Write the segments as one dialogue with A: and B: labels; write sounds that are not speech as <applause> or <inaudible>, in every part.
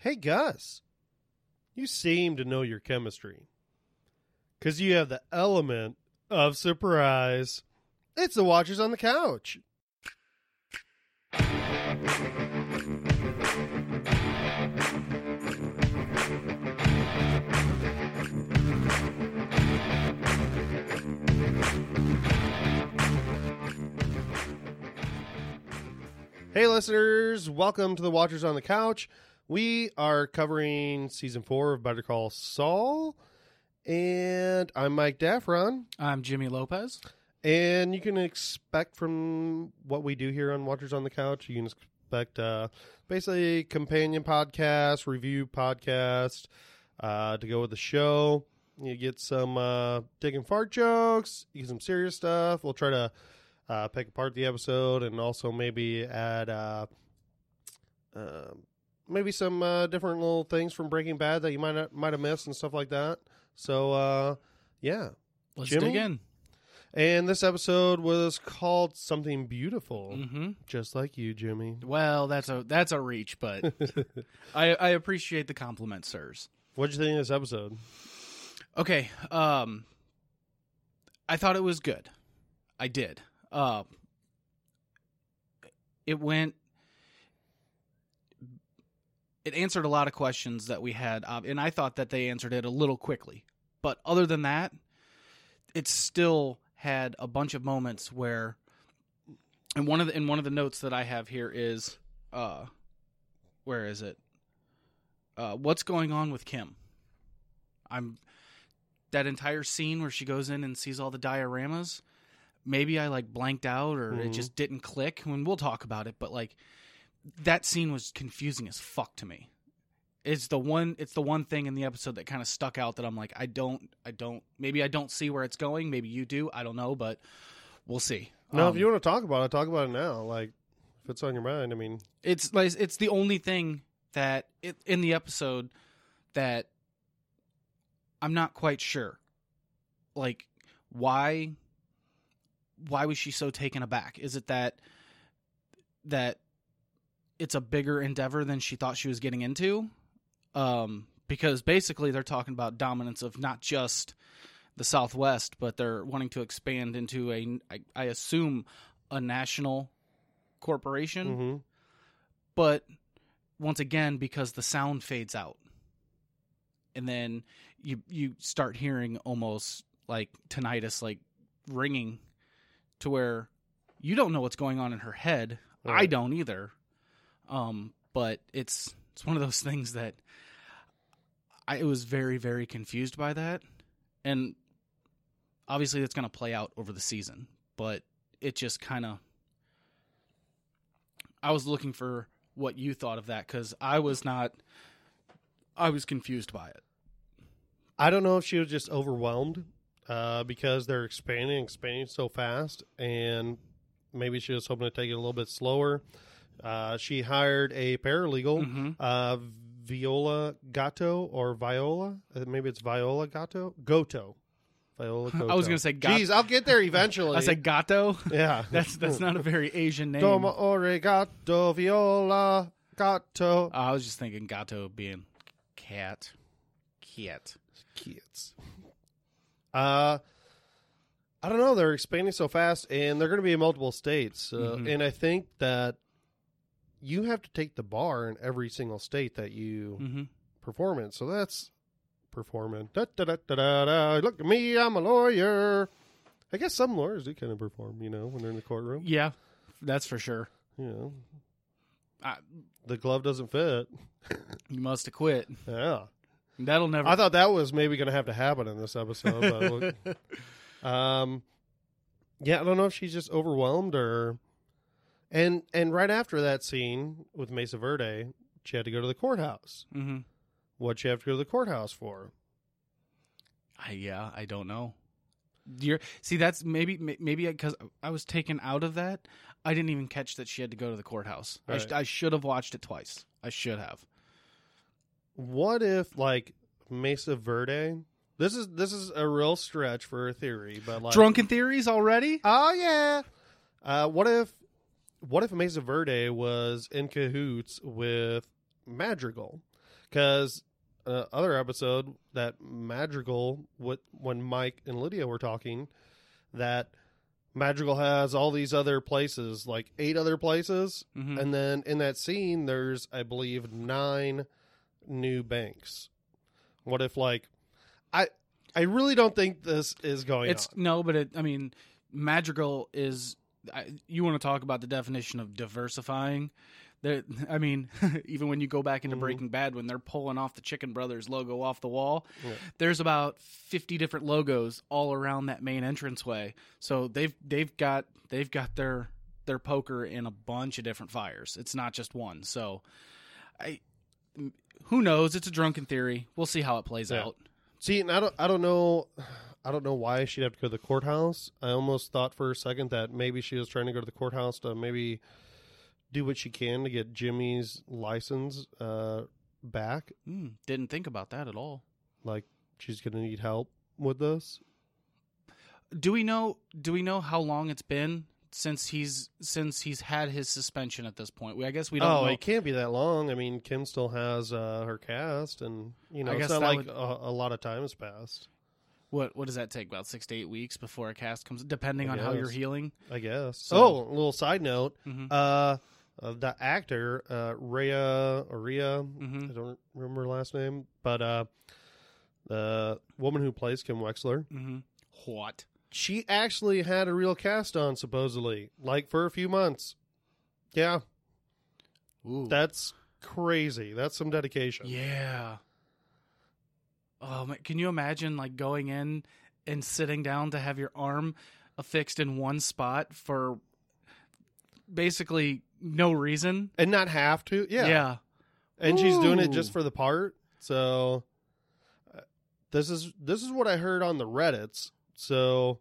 A: Hey, Gus, you seem to know your chemistry. Because you have the element of surprise. It's the Watchers on the Couch. Hey, listeners, welcome to the Watchers on the Couch. We are covering season four of Better Call Saul, and I'm Mike Daffron.
B: I'm Jimmy Lopez.
A: And you can expect from what we do here on Watchers on the Couch, you can expect uh, basically companion podcast, review podcast uh, to go with the show. You get some uh, dick and fart jokes, you get some serious stuff. We'll try to uh, pick apart the episode and also maybe add uh, uh, maybe some uh, different little things from Breaking Bad that you might not, might have missed and stuff like that. So uh, yeah,
B: Let's
A: Jimmy?
B: dig in.
A: and this episode was called something beautiful,
B: hmm
A: just like you, Jimmy.
B: Well, that's a that's a reach, but <laughs> I, I appreciate the compliment, sirs.
A: What'd you think of this episode?
B: Okay, um, I thought it was good. I did. Uh, it went. It answered a lot of questions that we had, uh, and I thought that they answered it a little quickly. But other than that, it still had a bunch of moments where, and one of the and one of the notes that I have here is, uh, where is it? Uh, what's going on with Kim? I'm that entire scene where she goes in and sees all the dioramas. Maybe I like blanked out or it
A: Mhm.
B: just didn't click. When we'll talk about it, but like that scene was confusing as fuck to me. It's the one it's the one thing in the episode that kind of stuck out that I'm like I don't I don't maybe I don't see where it's going, maybe you do, I don't know, but we'll see.
A: No,
B: Um,
A: if you want to talk about it, talk about it now. Like, if it's on your mind, I mean,
B: it's like it's the only thing that it, in the episode that I'm not quite sure. Like why why was she so taken aback? Is it that that it's a bigger endeavor than she thought she was getting into? Um because basically they're talking about dominance of not just the Southwest, but they're wanting to expand into a I, I assume a national corporation.
A: Hmm
B: but once again because the sound fades out and then you you start hearing almost like tinnitus like ringing to where you don't know what's going on in her head. I don't either um but it's it's one of those things that i was very very confused by that and obviously it's going to play out over the season but it just kind of I was looking for what you thought of that because I was not. I was confused by it.
A: I don't know if she was just overwhelmed uh, because they're expanding, expanding so fast, and maybe she was hoping to take it a little bit slower. Uh, she hired a paralegal,
B: Mhm.
A: uh, Viola Gatto or Viola. Uh, Maybe it's Viola Gatto. Goto. Viola. Goto. <laughs>
B: I was gonna say Gat-
A: Jeez, I'll get there eventually. <laughs>
B: I said Gato.
A: yeah. <laughs>
B: That's that's not a very Asian name.
A: Domo Oregato Viola Gatto.
B: I was just thinking Gato being cat, cat.
A: kids. Uh, I don't know. They're expanding so fast, and they're going to be in multiple states. Uh,
B: Mhm.
A: And I think that you have to take the bar in every single state that you
B: Mm-hmm.
A: perform in. So that's performing. Da, da, da, da, da, da. Look at me, I'm a lawyer. I guess some lawyers do kind of perform, you know, when they're in the courtroom.
B: Yeah, that's for sure.
A: You know,
B: I,
A: the glove doesn't fit. <laughs>
B: you must have quit.
A: Yeah.
B: That'll never.
A: I thought that was maybe going to have to happen in this episode. But <laughs> um, yeah, I don't know if she's just overwhelmed or, and and right after that scene with Mesa Verde, she had to go to the courthouse.
B: hmm
A: What'd she have to go to the courthouse for?
B: I, yeah, I don't know. You're see that's maybe maybe because I was taken out of that. I didn't even catch that she had to go to the courthouse. I, sh- I should have watched it twice. I should have.
A: What if like Mesa Verde? This is this is a real stretch for a theory, but like
B: Drunken theories already?
A: Oh yeah. Uh, what if what if Mesa Verde was in cahoots with Madrigal? because uh, other episode that Madrigal, what when Mike and Lydia were talking, that Madrigal has all these other places, like eight other places,
B: Mhm.
A: and then in that scene, there's I believe nine new banks. What if like I I really don't think this is going
B: it's
A: on.
B: no, but it, I mean, Madrigal is. I, you want to talk about the definition of diversifying? There, I mean, <laughs> even when you go back into
A: Mhm.
B: Breaking Bad, when they're pulling off the Chicken Brothers logo off the wall,
A: Yeah.
B: there's about fifty different logos all around that main entranceway. So they've they've got they've got their their poker in a bunch of different fires. It's not just one. So, I who knows? It's a drunken theory. We'll see how it plays
A: Yeah.
B: out.
A: See, and I don't, I don't know, I don't know why she'd have to go to the courthouse. I almost thought for a second that maybe she was trying to go to the courthouse to maybe do what she can to get Jimmy's license uh, back.
B: Mm, didn't think about that at all.
A: Like she's gonna need help with this.
B: Do we know? Do we know how long it's been since he's since he's had his suspension at this point? We, I guess we don't
A: oh,
B: know.
A: it can't be that long. I mean, Kim still has uh, her cast, and you know,
B: I
A: it's
B: guess
A: not like
B: would-
A: a, a lot of time has passed.
B: What what does that take? About six to eight weeks before a cast comes, depending
A: I
B: on how you're healing.
A: I guess.
B: So-
A: oh, a little side note.
B: Mhm.
A: Uh, uh, the actor uh, Rhea Rhea,
B: Mhm.
A: I don't remember her last name, but uh, the woman who plays Kim Wexler,
B: Mm-hmm. What?
A: She actually had a real cast on supposedly, like for a few months. Yeah,
B: Ooh.
A: that's crazy. That's some dedication.
B: yeah. Oh, man, can you imagine like going in and sitting down to have your arm affixed in one spot for basically no reason?
A: And not have to. Yeah.
B: yeah.
A: And she's doing it just for the part. So uh, this is this is what I heard on the Reddits. So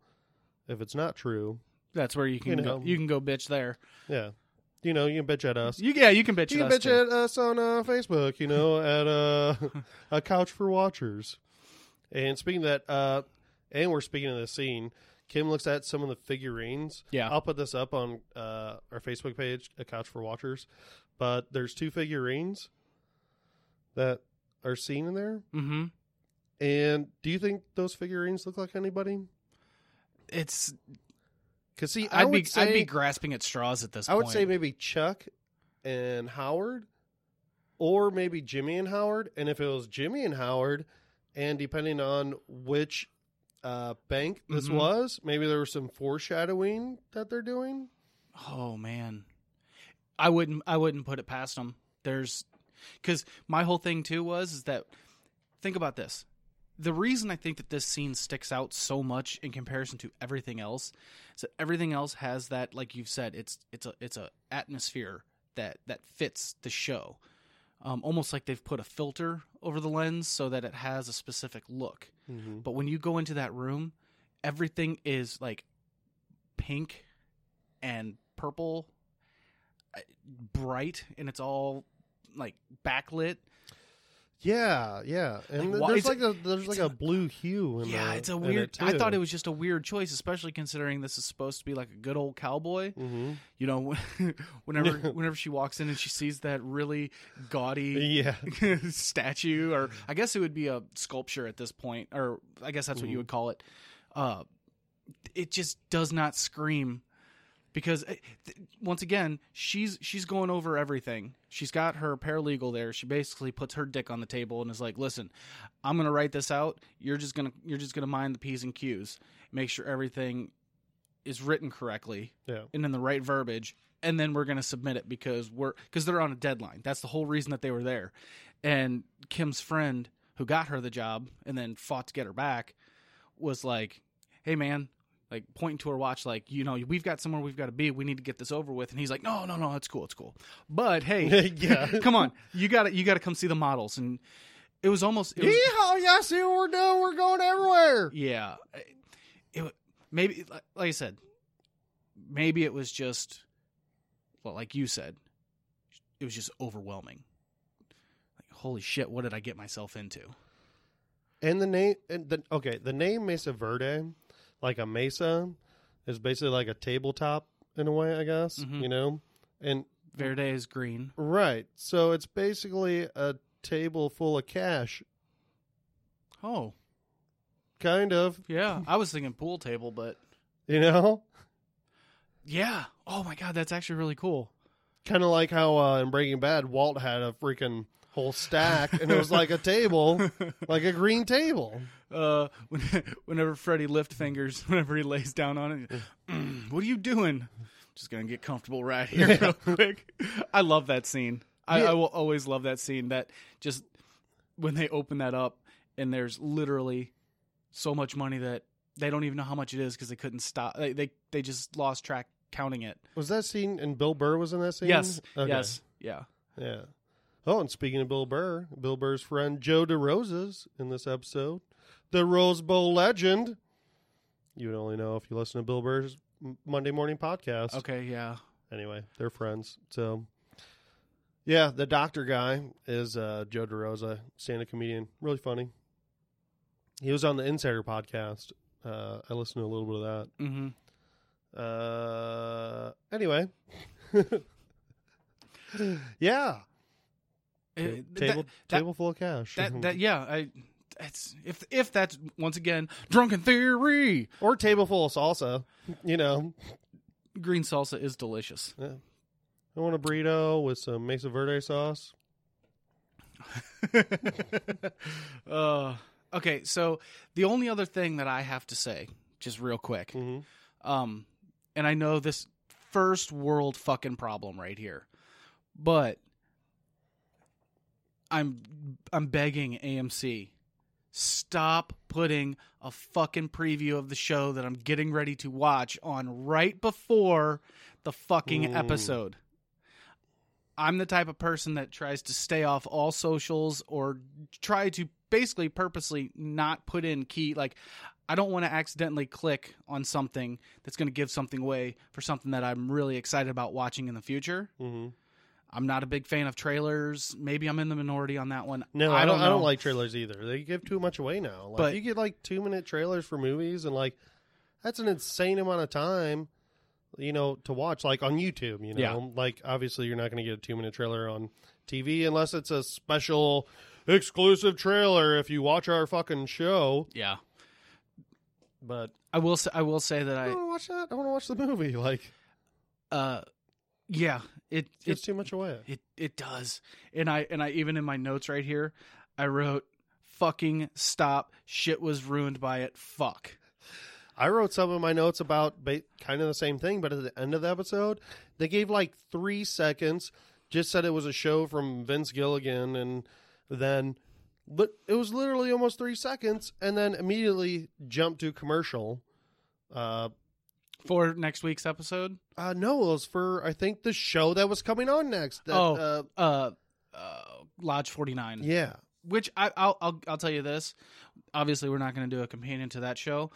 A: if it's not true,
B: That's where you can
A: You
B: go. You can go bitch there.
A: yeah. You know, you can bitch at us.
B: You, yeah, you can bitch.
A: You
B: at
A: can
B: us
A: bitch
B: too.
A: at us on uh, Facebook, you know, <laughs> at uh, a couch for watchers. And speaking of that, uh, and we're speaking of the scene, Kim looks at some of the figurines.
B: Yeah.
A: I'll put this up on uh, our Facebook page, a couch for watchers. But there's two figurines that are seen in there.
B: Mm-hmm.
A: And do you think those figurines look like anybody?
B: It's
A: Because see, I
B: I'd
A: would
B: be
A: say
B: I'd be grasping at straws at this point.
A: I would
B: point.
A: say maybe Chuck and Howard, or maybe Jimmy and Howard. And if it was Jimmy and Howard, and depending on which uh, bank this
B: Mhm.
A: was, maybe there was some foreshadowing that they're doing.
B: Oh man, I wouldn't I wouldn't put it past them. There's because my whole thing too was is that think about this. The reason I think that this scene sticks out so much in comparison to everything else is that everything else has that, like you've said, it's it's a it's a atmosphere that that fits the show. Um, almost like they've put a filter over the lens so that it has a specific look.
A: Mm-hmm.
B: But when you go into that room, everything is like pink and purple, uh, bright, and it's all like backlit.
A: Yeah, yeah, and
B: Like, why-
A: there's
B: it's
A: like a there's
B: it's
A: like
B: a-
A: a, blue hue. In
B: yeah,
A: the,
B: it's a
A: in
B: weird.
A: It
B: I thought it was just a weird choice, especially considering this is supposed to be like a good old cowboy.
A: Mm-hmm.
B: You know, <laughs> whenever <laughs> whenever she walks in and she sees that really gaudy
A: Yeah, <laughs>
B: statue, or I guess it would be a sculpture at this point, or I guess that's what you
A: Mhm.
B: would call it. Uh, it just does not scream because eh, th- once again, she's she's going over everything. She's got her paralegal there. She basically puts her dick on the table and is like, "Listen, I'm gonna write this out. You're just gonna you're just gonna mind the p's and q's, make sure everything is written correctly
A: yeah.
B: and in the right verbiage and then we're going to submit it because we're because they're on a deadline that's the whole reason that they were there and kim's friend who got her the job and then fought to get her back was like hey man like pointing to her watch like you know we've got somewhere we've got to be we need to get this over with and he's like no no no it's cool it's cool but hey <laughs>
A: yeah. <laughs>
B: come on you got to you got to come see the models and it was almost it was,
A: Yeehaw! Yeah, see what we're doing? We're going everywhere.
B: yeah it, maybe like i said maybe it was just well like you said it was just overwhelming like holy shit what did i get myself into
A: And the name, and the okay, the name Mesa Verde, like a mesa, is basically like a tabletop in a way, I guess.
B: Mhm.
A: You know, and
B: verde is green
A: right, so it's basically a table full of cash.
B: Oh,
A: Kind of,
B: yeah. I was thinking pool table, but <laughs>
A: you know?
B: yeah. Oh my god, that's actually really cool.
A: Kind of like how uh, in Breaking Bad, Walt had a freaking whole stack, and it was like a table, <laughs> like a green table.
B: Uh, when, <laughs> whenever Freddy lift fingers, <laughs> whenever he lays down on it, "Mm, <clears throat> <clears throat> what are you doing? Just gonna get comfortable right here, real quick. I love that scene. I,
A: Yeah.
B: I will always love that scene. That just when they open that up and there's literally so much money that they don't even know how much it is because they couldn't stop. They, they they just lost track counting it.
A: Was that scene, and Bill Burr was in that scene?
B: Yes,
A: Okay.
B: yes, yeah.
A: Yeah. Oh, and speaking of Bill Burr, Bill Burr's friend Joe DeRosa's in this episode. The Rose Bowl legend. You would only know if you listen to Bill Burr's Monday morning podcast.
B: Okay, yeah.
A: Anyway, they're friends. So, yeah, the doctor guy is uh, Joe DeRosa, stand-up comedian. Really funny. He was on the Insider podcast. Uh, I listened to a little bit of that.
B: Mm-hmm.
A: Uh, anyway. <laughs> yeah. Ta-
B: Uh,
A: table
B: that-
A: table full of cash.
B: That that yeah, I it's if if that's once again drunken theory.
A: or table full of salsa. You know,
B: Green salsa is delicious. Yeah.
A: I want a burrito with some Mesa Verde sauce. <laughs>
B: uh, okay, so the only other thing that I have to say, just real quick,
A: hmm
B: um, and I know this first world fucking problem right here, but I'm I'm begging AMC, stop putting a fucking preview of the show that I'm getting ready to watch on right before the fucking episode. I'm the type of person that tries to stay off all socials or try to basically purposely not put in key like I don't want to accidentally click on something that's going to give something away for something that I'm really excited about watching in the future.
A: hmm
B: I'm not a big fan of trailers. Maybe I'm in the minority on that one.
A: No, I, don't. I
B: know.
A: don't like trailers either. They give too much away now. Like
B: But-
A: you get like two minute trailers for movies, and like that's an insane amount of time. You know, to watch like on YouTube. You know,
B: Yeah.
A: like obviously you're not going to get a two minute trailer on TV unless it's a special exclusive trailer. If you watch our fucking show,
B: Yeah.
A: but
B: I will say I will say that
A: I
B: I
A: don't want to watch that. I want to watch the movie. Like
B: uh yeah, it
A: it's
B: it
A: too much away.
B: it it does. And I and I even in my notes right here, I wrote fucking stop shit was ruined by it. Fuck.
A: I wrote some of my notes about ba- kind of the same thing, but at the end of the episode, they gave like three seconds, just said it was a show from Vince Gilligan, and then but it was literally almost three seconds, and then immediately jumped to commercial. Uh,
B: For next week's episode?
A: uh, no, it was for I think the show that was coming on next. That,
B: Oh.
A: uh,
B: Uh uh Lodge 49.
A: yeah,
B: which I, I'll, I'll I'll tell you this. Obviously, we're not going to do a companion to that show.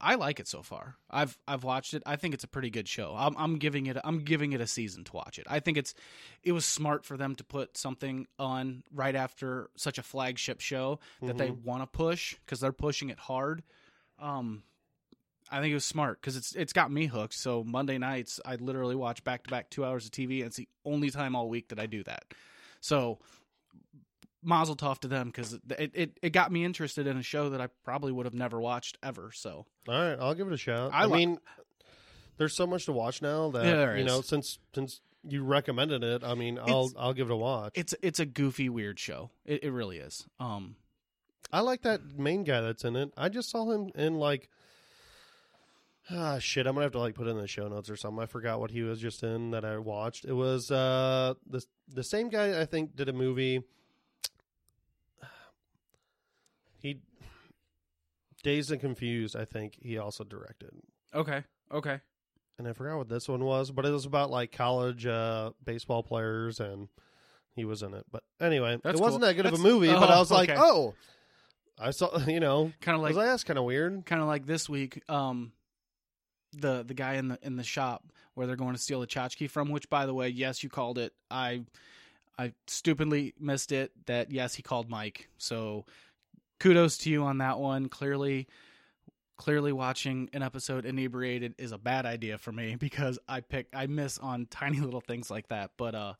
B: I like it so far. I've I've watched it. I think it's a pretty good show. I'm, I'm giving it I'm giving it a season to watch it. I think it's it was smart for them to put something on right after such a flagship show that they want to push because they're pushing it hard. Um, I think it was smart because it's it's got me hooked. So Monday nights I literally watch back to back two hours of TV, and it's the only time all week that I do that. So Mazel tov to them because it, it it got me interested in a show that I probably would have never watched ever. So
A: all right, I'll give it a shot.
B: I
A: I, mean, there's so much to watch now that
B: Yeah,
A: you know since since you recommended it. I mean, I'll
B: It's-
A: I'll give it a watch.
B: it's it's a goofy weird show. It, it really is. Um,
A: I like that main guy that's in it. I just saw him in like ah shit. I'm gonna have to like put it in the show notes or something. I forgot what he was just in that I watched. It was uh the the same guy I think did a movie. <sighs> He Dazed and Confused. I think he also directed,
B: okay, okay.
A: and I forgot what this one was, but it was about like college uh baseball players and. He was in it, but anyway,
B: That's
A: it wasn't
B: cool.
A: that good of a
B: That's-
A: movie. but
B: oh,
A: I was like,
B: okay.
A: "Oh, I saw." <laughs> You know,
B: Kind of
A: I
B: like
A: was like, that's kind of weird.
B: kind of like this week. Um, the the guy in the in the shop where they're going to steal the tchotchke from. Which, by the way, yes, you called it. I I stupidly missed it. That yes, he called Mike. So kudos to you on that one. Clearly. Clearly, watching an episode inebriated is a bad idea for me <laughs> because I pick I miss on <laughs> tiny little things like that. But uh,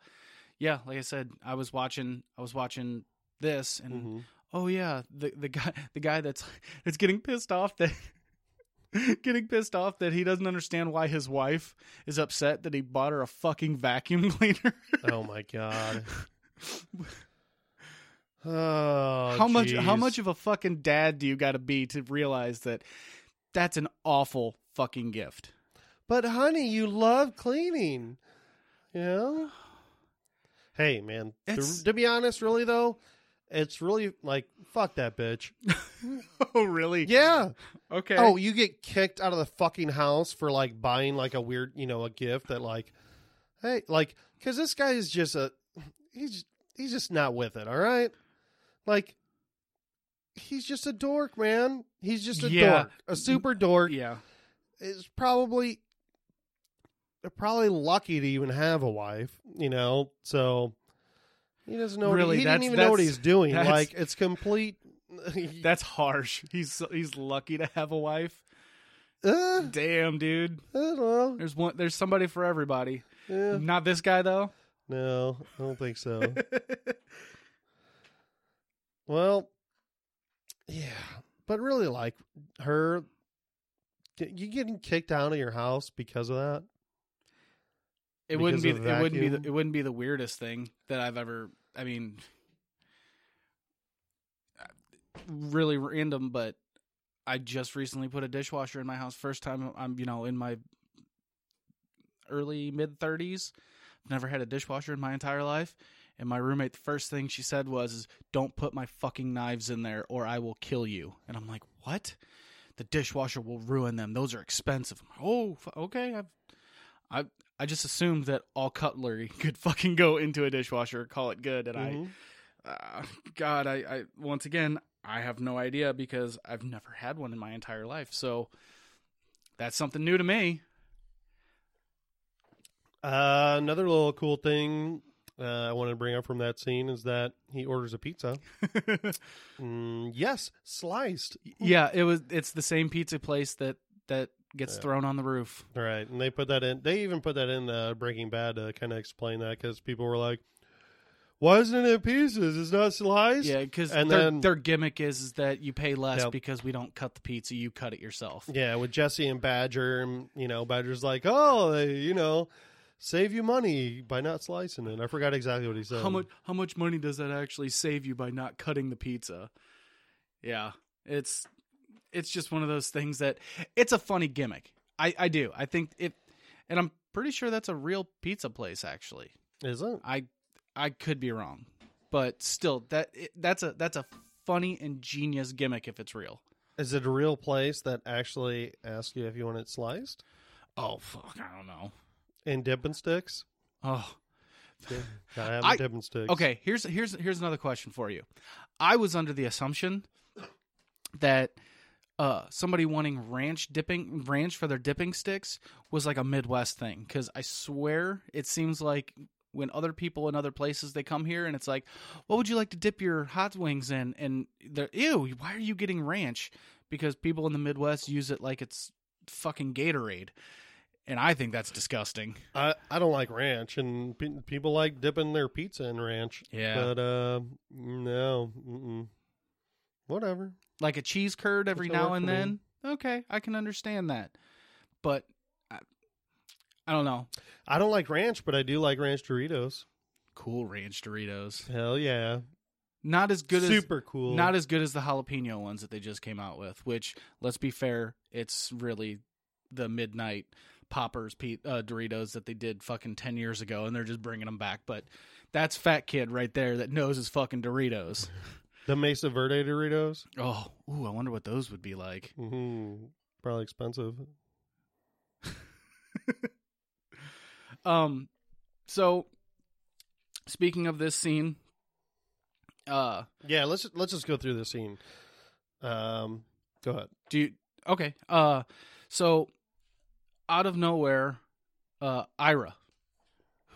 B: yeah, like I said, I was watching I was watching this and
A: Mhm.
B: oh yeah the the guy the guy that's <laughs> that's getting pissed off that <laughs> getting pissed off that he doesn't understand why his wife is upset that he bought her a fucking vacuum <laughs> cleaner
A: Oh my god. <laughs> Oh,
B: how much how much of a fucking dad do you got to be to realize that that's an awful fucking gift
A: But honey, you love cleaning. You know? <sighs> Hey, man. To, to be honest, really though, it's really like fuck that bitch. <laughs>
B: oh really
A: Yeah.
B: okay
A: Oh, you get kicked out of the fucking house for like buying like a weird, you know, a gift that like, hey, like, because this guy is just a, he's he's just not with it. All right, like, he's just a dork, man. He's just a
B: Yeah.
A: dork, a super dork.
B: yeah
A: Is probably, probably lucky to even have a wife, you know. So he doesn't know.
B: Really,
A: he
B: that's-
A: didn't even know what he's doing. Like it's complete. <laughs>
B: that's harsh he's he's lucky to have a wife
A: uh,
B: damn dude
A: I don't know.
B: there's one there's somebody for everybody
A: Yeah.
B: not this guy though
A: No, I don't think so. <laughs> well, yeah, but really, like her, you getting kicked out of your house because of that?
B: It wouldn't be. It wouldn't be. The, it wouldn't be the weirdest thing that I've ever. I mean, really random, but I just recently put a dishwasher in my house. First time I'm, you know, in my early mid thirties. Never had a dishwasher in my entire life. And my roommate, the first thing she said was, "Don't put my fucking knives in there, or I will kill you." And I'm like, "What?" The dishwasher will ruin them. Those are expensive. Like, oh, okay. I've, I I just assumed that all cutlery <laughs> could fucking go into a dishwasher, call it good, and
A: Mhm.
B: I, uh, God, I, I once again I have no idea because I've never had one in my entire life, so that's something new to me.
A: Uh, another little cool thing uh, I wanted to bring up from that scene is that he orders a pizza. <laughs> Mm, yes, sliced.
B: yeah, it was. It's the same pizza place that that gets
A: Yeah.
B: thrown on the roof.
A: Right, and they put that in. They even put that in uh, Breaking Bad to kind of explain that because people were like, "Why isn't it in pieces? It's not sliced."
B: Yeah, because
A: And
B: their,
A: then-
B: their gimmick is, is that you pay less because we don't cut the pizza, you cut it yourself.
A: Yeah, with Jesse and Badger, and you know, Badger's like, "Oh, they, you know, save you money by not slicing it." I forgot exactly what he said.
B: How much how much money does that actually save you by not cutting the pizza? Yeah, it's it's just one of those things that it's a funny gimmick. I I do. I think it and I'm pretty sure that's a real pizza place actually.
A: is it?
B: I I could be wrong. But still that it, that's a that's a funny and genius gimmick if it's real.
A: Is it a real place that actually asks you if you want it sliced
B: Oh fuck, I don't know.
A: and dipping sticks?
B: Oh,
A: Gotta have <laughs>
B: I-
A: dipping sticks.
B: Okay, here's here's here's another question for you. I was under the assumption that uh, somebody wanting ranch dipping ranch for their dipping sticks was like a Midwest thing because I swear it seems like when other people in other places they come here and it's like, what would you like to dip your hot wings in? And they're ew, why are you getting ranch? Because people in the Midwest use it like it's fucking Gatorade, and I think that's disgusting.
A: I, I don't like ranch, and pe- people like dipping their pizza in ranch.
B: Yeah.
A: But uh, no, mm-mm. whatever.
B: Like a cheese curd every now and
A: for me.
B: then. Okay, I can understand that, but I, I don't know.
A: I don't like ranch, but I do like ranch Doritos.
B: Cool ranch Doritos,
A: Hell yeah,
B: not as good
A: super cool.
B: as not as good as the jalapeno ones that they just came out with. Which, let's be fair, it's really the midnight poppers pe- uh, Doritos that they did fucking ten years ago, and they're just bringing them back. But that's fat kid right there that knows his fucking Doritos.
A: The Mesa Verde Doritos.
B: Oh, ooh, I wonder what those would be like.
A: hmm Probably expensive. <laughs>
B: Um, so speaking of this scene, uh,
A: Yeah, let's let's just go through the scene. Um, go ahead.
B: do you, okay. Uh, so out of nowhere, uh, Ira,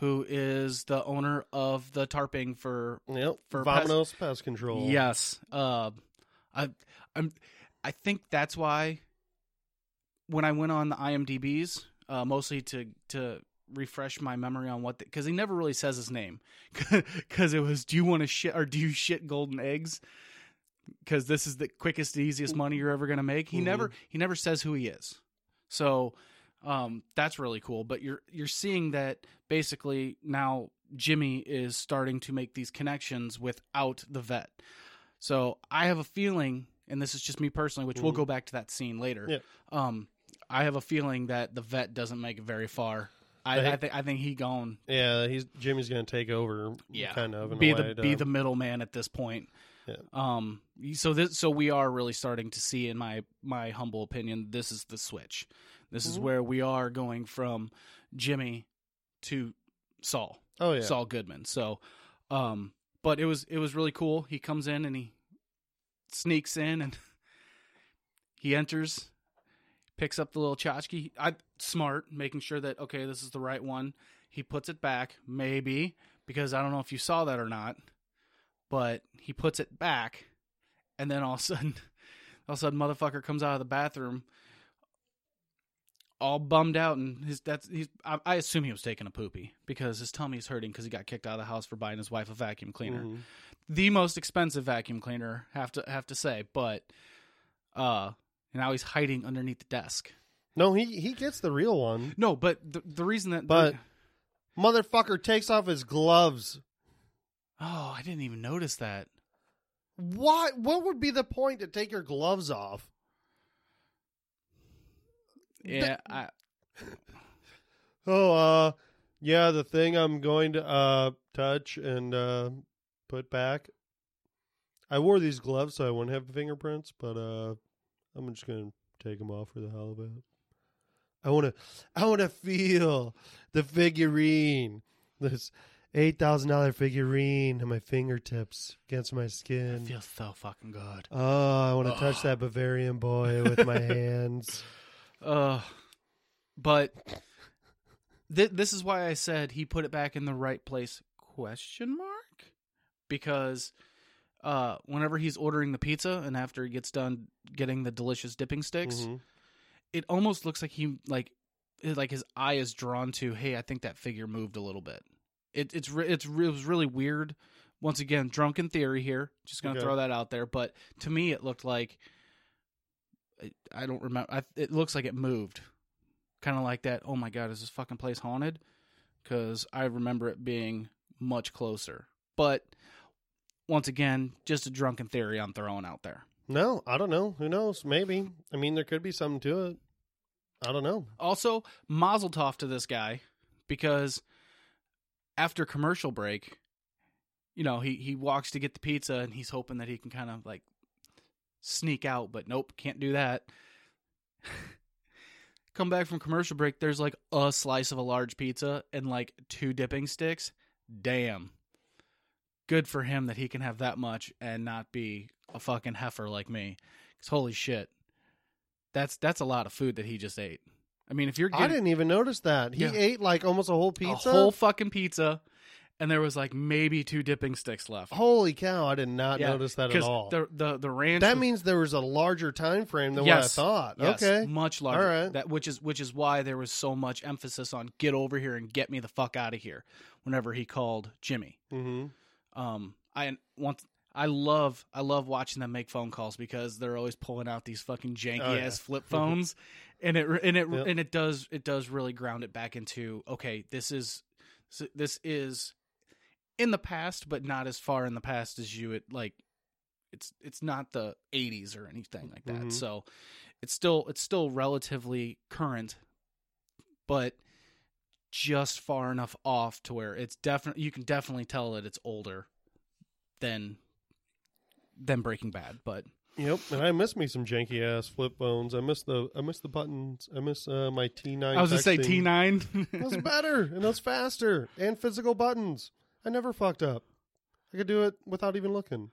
B: who is the owner of the tarping for
A: Yep.
B: For
A: Vamonos pest, control.
B: Yes. Uh, I I'm I think that's why when I went on the IMDb's, uh, mostly to to refresh my memory on what because he never really says his name <laughs> because it was do you want to shit or do you shit golden eggs because this is the quickest easiest money you're ever gonna make he
A: Mhm.
B: never he never says who he is so um that's really cool but you're you're seeing that basically now jimmy is starting to make these connections without the vet so i have a feeling and this is just me personally which we'll
A: Mhm.
B: go back to that scene later
A: Yeah.
B: um i have a feeling that the vet doesn't make it very far i. I think i think he gone
A: Yeah, he's Jimmy's going to take over.
B: yeah
A: kind of
B: be the
A: way
B: be the middleman at this point
A: Yeah.
B: um so this so we are really starting to see in my my humble opinion this is the switch. This is
A: Mhm.
B: where we are going from jimmy to saul.
A: Oh yeah.
B: saul goodman. So um but it was it was really cool. He comes in and he sneaks in and <laughs> he enters picks up the little tchotchke. I smart making sure that okay this is the right one. He puts it back maybe because i don't know if you saw that or not but he puts it back and then all of a sudden <laughs> all of a sudden motherfucker comes out of the bathroom all bummed out and his that's he's I, I assume he was taking a poopy because his tummy's hurting because he got kicked out of the house for buying his wife a vacuum cleaner
A: Mhm.
B: the most expensive vacuum cleaner have to have to say but uh now he's hiding underneath the desk
A: No, he he gets the real one.
B: no but the, the reason that
A: But- Motherfucker takes off his gloves.
B: Oh i didn't even notice that
A: What? What would be the point to take your gloves off?
B: yeah I,
A: Oh, uh, yeah, the thing I'm going to uh touch and uh put back. I wore these gloves so I wouldn't have fingerprints, but uh, I'm just gonna take them off for the hell of it. I wanna, I wanna feel the figurine, this eight thousand dollar figurine on my fingertips against my
B: it
A: skin.
B: feels so fucking good
A: Oh, I want to touch that Bavarian boy with my <laughs> hands.
B: Uh, but th- this is why I said he put it back in the right place? Question mark? Because uh, whenever he's ordering the pizza and after he gets done getting the delicious dipping sticks,
A: Mhm.
B: it almost looks like he like like his eye is drawn to. Hey, I think that figure moved a little bit. It, it's re- it's re- it was really weird. Once again, drunken theory here. Just gonna
A: Okay.
B: throw that out there. But to me, it looked like I- I don't remember. I, it looks like it moved, kind of like that. Oh my god, is this fucking place haunted? Because I remember it being much closer. But once again, just a drunken theory I'm throwing out there.
A: No, I don't know. Who knows? Maybe. I mean, there could be something to it. I don't know.
B: Also, Mazel Tov to this guy because after commercial break, you know, he he walks to get the pizza and he's hoping that he can kind of like sneak out, but nope, can't do that. <laughs> Come back from commercial break, there's like a slice of a large pizza and like two dipping sticks. Damn. Good for him that he can have that much and not be a fucking heifer like me. Cuz holy shit. That's that's a lot of food that he just ate. I mean, if you're
A: I didn't even notice that. He
B: Yeah.
A: ate like almost a whole pizza.
B: a whole fucking pizza, and there was like maybe two dipping sticks left.
A: Holy cow! I did not notice that at all.
B: the the the ranch.
A: that
B: was-
A: means there was a larger time frame than
B: Yes.
A: what I thought.
B: yes,
A: Okay.
B: much larger.
A: All right.
B: That which is which is why there was so much emphasis on get over here and get me the fuck out of here. Whenever he called Jimmy,
A: hmm
B: um, I want. I love I love watching them make phone calls because they're always pulling out these fucking janky
A: Oh, yeah.
B: ass flip <laughs> phones, and it and it
A: Yep.
B: and it does it does really ground it back into okay this is this is in the past but not as far in the past as you would like it's it's not the 80s or anything like that
A: Mhm.
B: so it's still it's still relatively current but just far enough off to where it's definitely you can definitely tell that it's older than than Breaking Bad, but
A: Yep. And I miss me some janky ass flip phones. I miss the I miss the buttons. I miss uh, my T nine.
B: I was gonna say T
A: It
B: nine.
A: was <laughs> better and it was faster and physical buttons. I never fucked up. I could do it without even looking.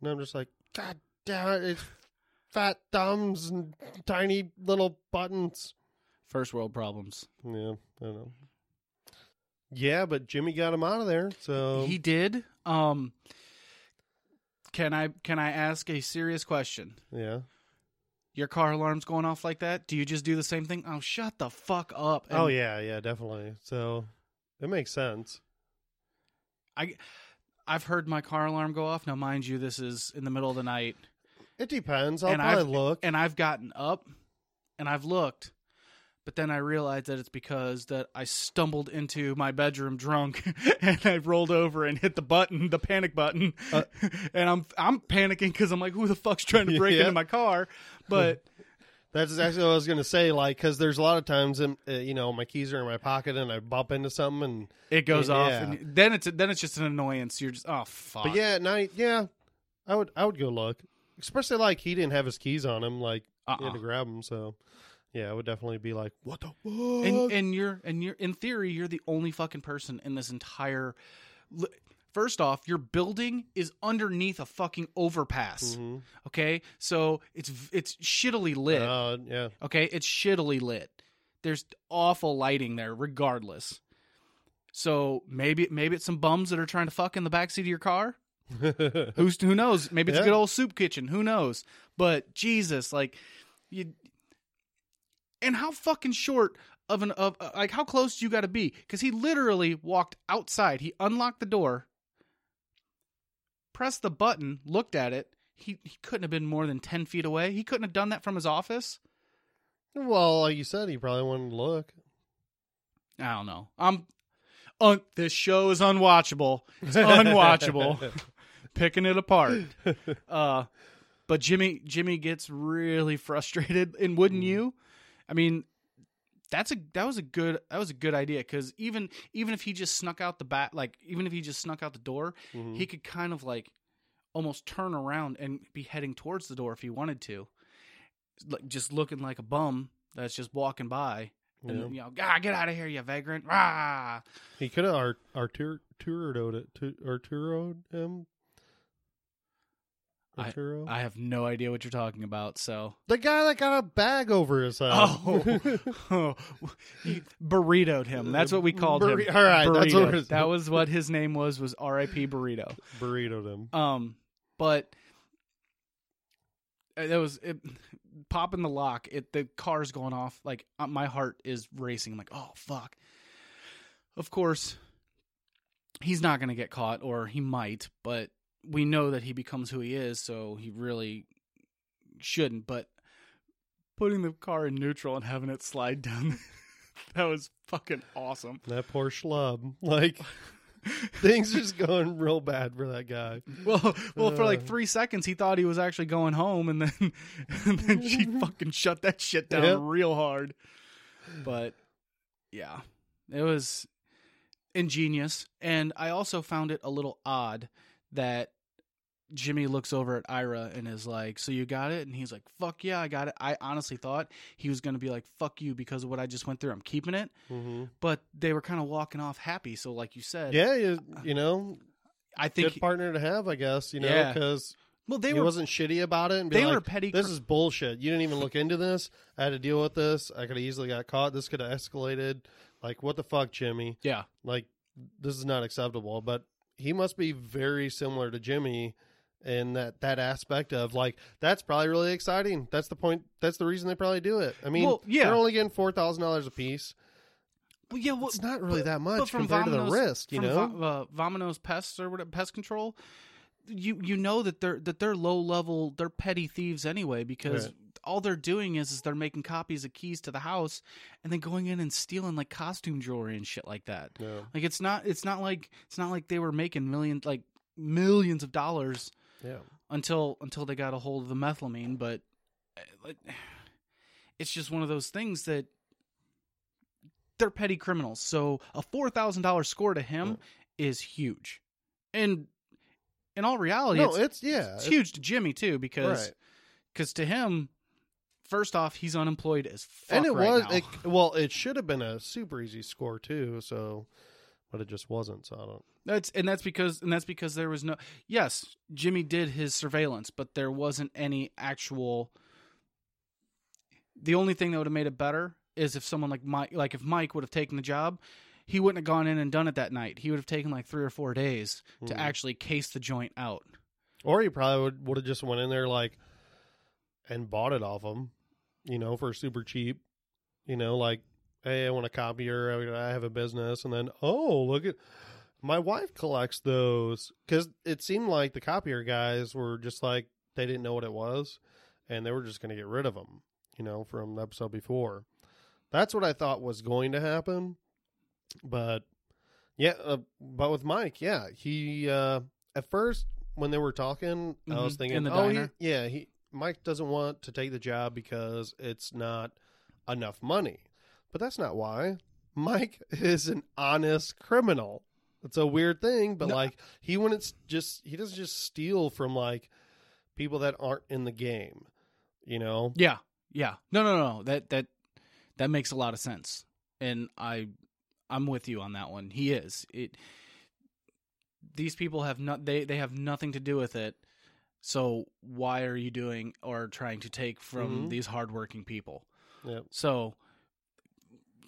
A: And I'm just like, God damn it! It's fat thumbs and tiny little buttons.
B: First world problems.
A: Yeah, I don't know. Yeah, but Jimmy got him out of there. So
B: he did. Um, can I can I ask a serious question?
A: yeah,
B: your car alarm's going off like that? Do you just do the same thing? Oh, shut the fuck up.
A: oh yeah, yeah, definitely. So it makes sense.
B: I I've heard my car alarm go off. Now, mind you, this is in the middle of the night,
A: It depends. I'll
B: And
A: probably
B: I've-
A: look.
B: and I've gotten up and I've looked, but then I realized that it's because that I stumbled into my bedroom drunk <laughs> and I rolled over and hit the button, the panic button,
A: Uh, <laughs>
B: and I'm I'm panicking because I'm like, who the fuck's trying to break
A: Yeah.
B: into my car? But <laughs>
A: That's exactly what I was gonna say. Like, because there's a lot of times, um, uh, you know, my keys are in my pocket and I bump into something, and
B: it goes
A: Yeah.
B: off, and then it's then it's just an annoyance. You're just oh fuck.
A: but yeah, at night, yeah, I would I would go look. Especially like he didn't have his keys on him, like he had
B: Uh-uh.
A: to grab them. So yeah, I would definitely be like, what the fuck?
B: and and you're and you're in theory you're the only fucking person in this entire li- first off your building is underneath a fucking overpass
A: Mhm.
B: okay so it's it's shittily lit
A: Uh, yeah,
B: okay it's shittily lit there's awful lighting there regardless so maybe maybe it's some bums that are trying to fuck in the backseat of your car <laughs> Who's who knows? Maybe it's a good old soup kitchen. Who knows? But Jesus, like you, and how fucking short of an of uh, like how close do you got to be? Because he literally walked outside. He unlocked the door, pressed the button, looked at it. He he couldn't have been more than ten feet away. He couldn't have done that from his office.
A: well, like you said, he probably to look.
B: I don't know. I'm. This show is unwatchable. It's unwatchable. <laughs> Picking it apart. Uh, but Jimmy Jimmy gets really frustrated, and wouldn't you? I mean, that's a that was a good that was a good idea because even even if he just snuck out the back, like even if he just snuck out the door,
A: Mhm.
B: he could kind of like almost turn around and be heading towards the door if he wanted to, like just looking like a bum that's just walking by.
A: Yeah.
B: And, you know, ah, get out of here, you vagrant! Rah!
A: He could have Art Artur it to Arturoed him. Arturo,
B: I have no idea what you're talking about. So,
A: the guy that got a bag over his head.
B: oh, <laughs> <laughs> He burritoed him. That's what we called
A: Burri-
B: him.
A: all right, that's what
B: Burrito. that was what his name was. Was R.I.P. Burrito.
A: burritoed him.
B: Um, but uh, that was it. Popping the lock, it the car's going off. Like uh, my heart is racing. I'm like, oh fuck. Of course, he's not gonna get caught, or he might, but we know that he becomes who he is, so he really shouldn't. But putting the car in neutral and having it slide <laughs> down, that was fucking awesome.
A: That poor schlub. <laughs> Like things are just going real bad for that guy.
B: Well, well, for like
A: Uh.
B: three seconds, he thought he was actually going home, and then, <laughs> and then she fucking shut that shit down
A: Yep.
B: real hard. But yeah, it was ingenious, and I also found it a little odd that Jimmy looks over at Ira and is like, "So you got it?" And he's like, "Fuck yeah, I got it." I honestly thought he was going to be like, "Fuck you," because of what I just went through. I'm keeping it,
A: hmm
B: but they were kind of walking off happy. So, like you said,
A: Yeah, you, you know,
B: I think.
A: good partner to have, I guess. You know,
B: Yeah.
A: because
B: well, they
A: he
B: were
A: wasn't shitty about it. And
B: they
A: like,
B: were petty.
A: This
B: cr-
A: is bullshit. You didn't even look into this. I had to deal with this. I could have easily got caught. This could have escalated. Like, what the fuck, Jimmy?
B: yeah.
A: Like, this is not acceptable. But he must be very similar to Jimmy in that that aspect of like that's probably really exciting. That's the point. That's the reason they probably do it. I mean,
B: Well, yeah.
A: they're only getting four thousand dollars a piece.
B: Well, yeah, well,
A: It's not really
B: but-
A: that much
B: from
A: compared to the risk. You know,
B: Va- uh, Vamonos pests or whatever, pest control. You you know that they're that they're low level, they're petty thieves anyway because
A: Right.
B: All they're doing is is they're making copies of keys to the house and then going in and stealing like costume jewelry and shit like that.
A: yeah,
B: Like it's not it's not like it's not like they were making million like millions of dollars
A: yeah.
B: until until they got a hold of the methylamine but uh, like, <sighs> it's just one of those things that they're petty criminals so a $4000 score to him is huge and in all reality
A: No,
B: it's,
A: it's yeah,
B: it's huge to jimmy too because
A: Right.
B: because to him first off he's unemployed as fuck
A: and it
B: right
A: was
B: now.
A: it, well, it should have been a super easy score too. So, but it just wasn't. So I don't.
B: That's and that's because and that's because there was no yes, Jimmy did his surveillance, but there wasn't any actual the only thing that would have made it better is if someone like Mike like if Mike would have taken the job, he wouldn't have gone in and done it that night. He would have taken like 3 or 4 days to
A: Mhm.
B: actually case the joint out.
A: Or he probably would would have just went in there like, and bought it off them, you know, for super cheap. You know, like, hey, I want a copier. I have a business, and then oh, look at my wife collects those because it seemed like the copier guys were just like they didn't know what it was, and they were just going to get rid of them. You know, from the episode before. That's what I thought was going to happen, but yeah, uh, but with Mike, yeah, he uh at first when they were talking, I was
B: Mhm,
A: thinking,
B: in the
A: oh, he- yeah, he Mike doesn't want to take the job because it's not enough money. But that's not why. Mike <laughs> is an honest criminal. It's a weird thing, but
B: No.
A: like he wouldn't just he doesn't just steal from like people that aren't in the game. You know?
B: Yeah, yeah. No, no, no. That that that makes a lot of sense, and I I'm with you on that one. He is it. These people have not they they have nothing to do with it. So why are you doing or trying to take from
A: Mhm.
B: these hardworking people?
A: Yep.
B: So,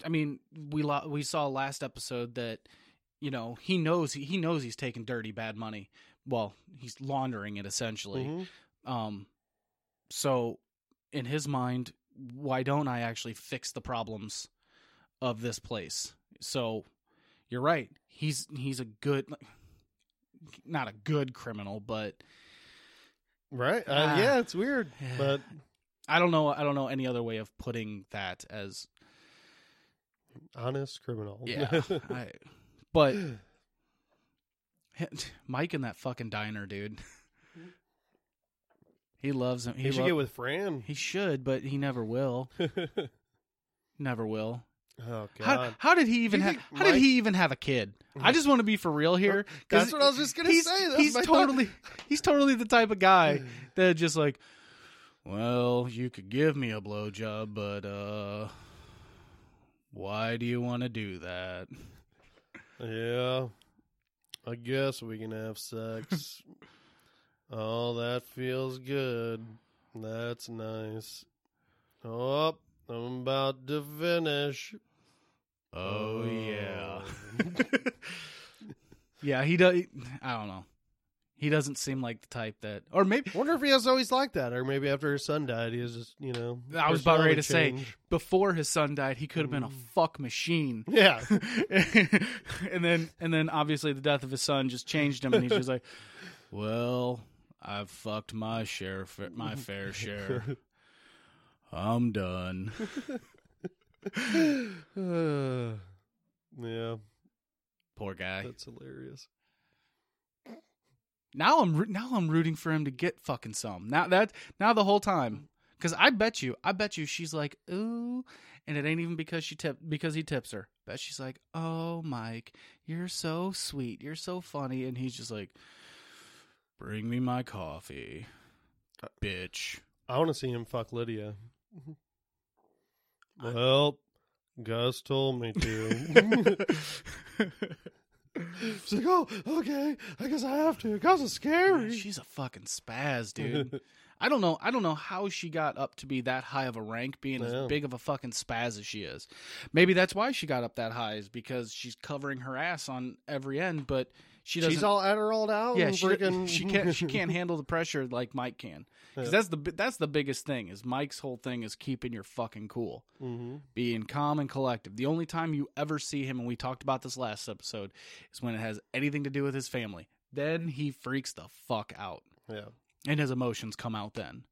B: I mean, we lo- we saw last episode that you know he knows he knows he's taking dirty bad money. Well, he's laundering it essentially.
A: Mhm.
B: Um, so in his mind, why don't I actually fix the problems of this place? So you're right. He's he's a good, not a good criminal, but
A: Right? Uh,
B: Ah.
A: yeah, it's weird, but
B: I don't know. I don't know any other way of putting that as
A: honest criminal.
B: yeah. <laughs> I, but <laughs> Mike in that fucking diner, dude. He loves him.
A: he,
B: He,
A: should
B: lo-
A: get with Fran.
B: he should, but he never will. <laughs> Never will.
A: God.
B: How, how did he even have? How did he even have a kid? I just want to be for real here.
A: That's what I was just gonna
B: he's,
A: say. That's
B: He's
A: my thought.
B: totally, he's totally the type of guy that just like, well, you could give me a blowjob, but uh, why do you want to do that?
A: Yeah. I guess we can have sex. <laughs> oh, that feels good. That's nice. Oh, I'm about to finish.
B: Oh, oh. yeah, <laughs> yeah. He does. I don't know. He doesn't seem like the type that, or maybe
A: Wonder if he was always like that, or maybe after his son died, he was just you know.
B: I was about ready to say before his son died, he could have been a mm. fuck machine. <laughs>
A: Yeah. <laughs>
B: and then and then obviously the death of his son just changed him and he's just like well i've fucked my share my fair share i'm done.
A: Uh, <laughs> <sighs> yeah,
B: poor guy.
A: That's hilarious.
B: now i'm now i'm rooting for him to get fucking some. Now that now the whole time because i bet you i bet you she's like ooh and it ain't even because she tip because he tips her. Bet she's like oh mike you're so sweet you're so funny and he's just like bring me my coffee bitch.
A: I want to see him fuck Lydia. Mm-hmm. Well, Gus told me to. <laughs> <laughs> She's like, oh, okay, I guess I have to. Gus is scary.
B: She's a fucking spaz, dude. I don't know. I don't know how she got up to be that high of a rank, being
A: Yeah.
B: as big of a fucking spaz as she is. Maybe that's why she got up that high, is because she's covering her ass on every end, but she doesn't.
A: She's all Adderalled out.
B: yeah,
A: and
B: she,
A: freaking...
B: she can't. She can't <laughs> handle the pressure like Mike can. 'Cause
A: Yeah.
B: that's the that's the biggest thing. Is Mike's whole thing is keeping your fucking cool,
A: hmm
B: being calm and collective. The only time you ever see him, and we talked about this last episode, is when it has anything to do with his family. Then he freaks the fuck out
A: Yeah.
B: and his emotions come out then.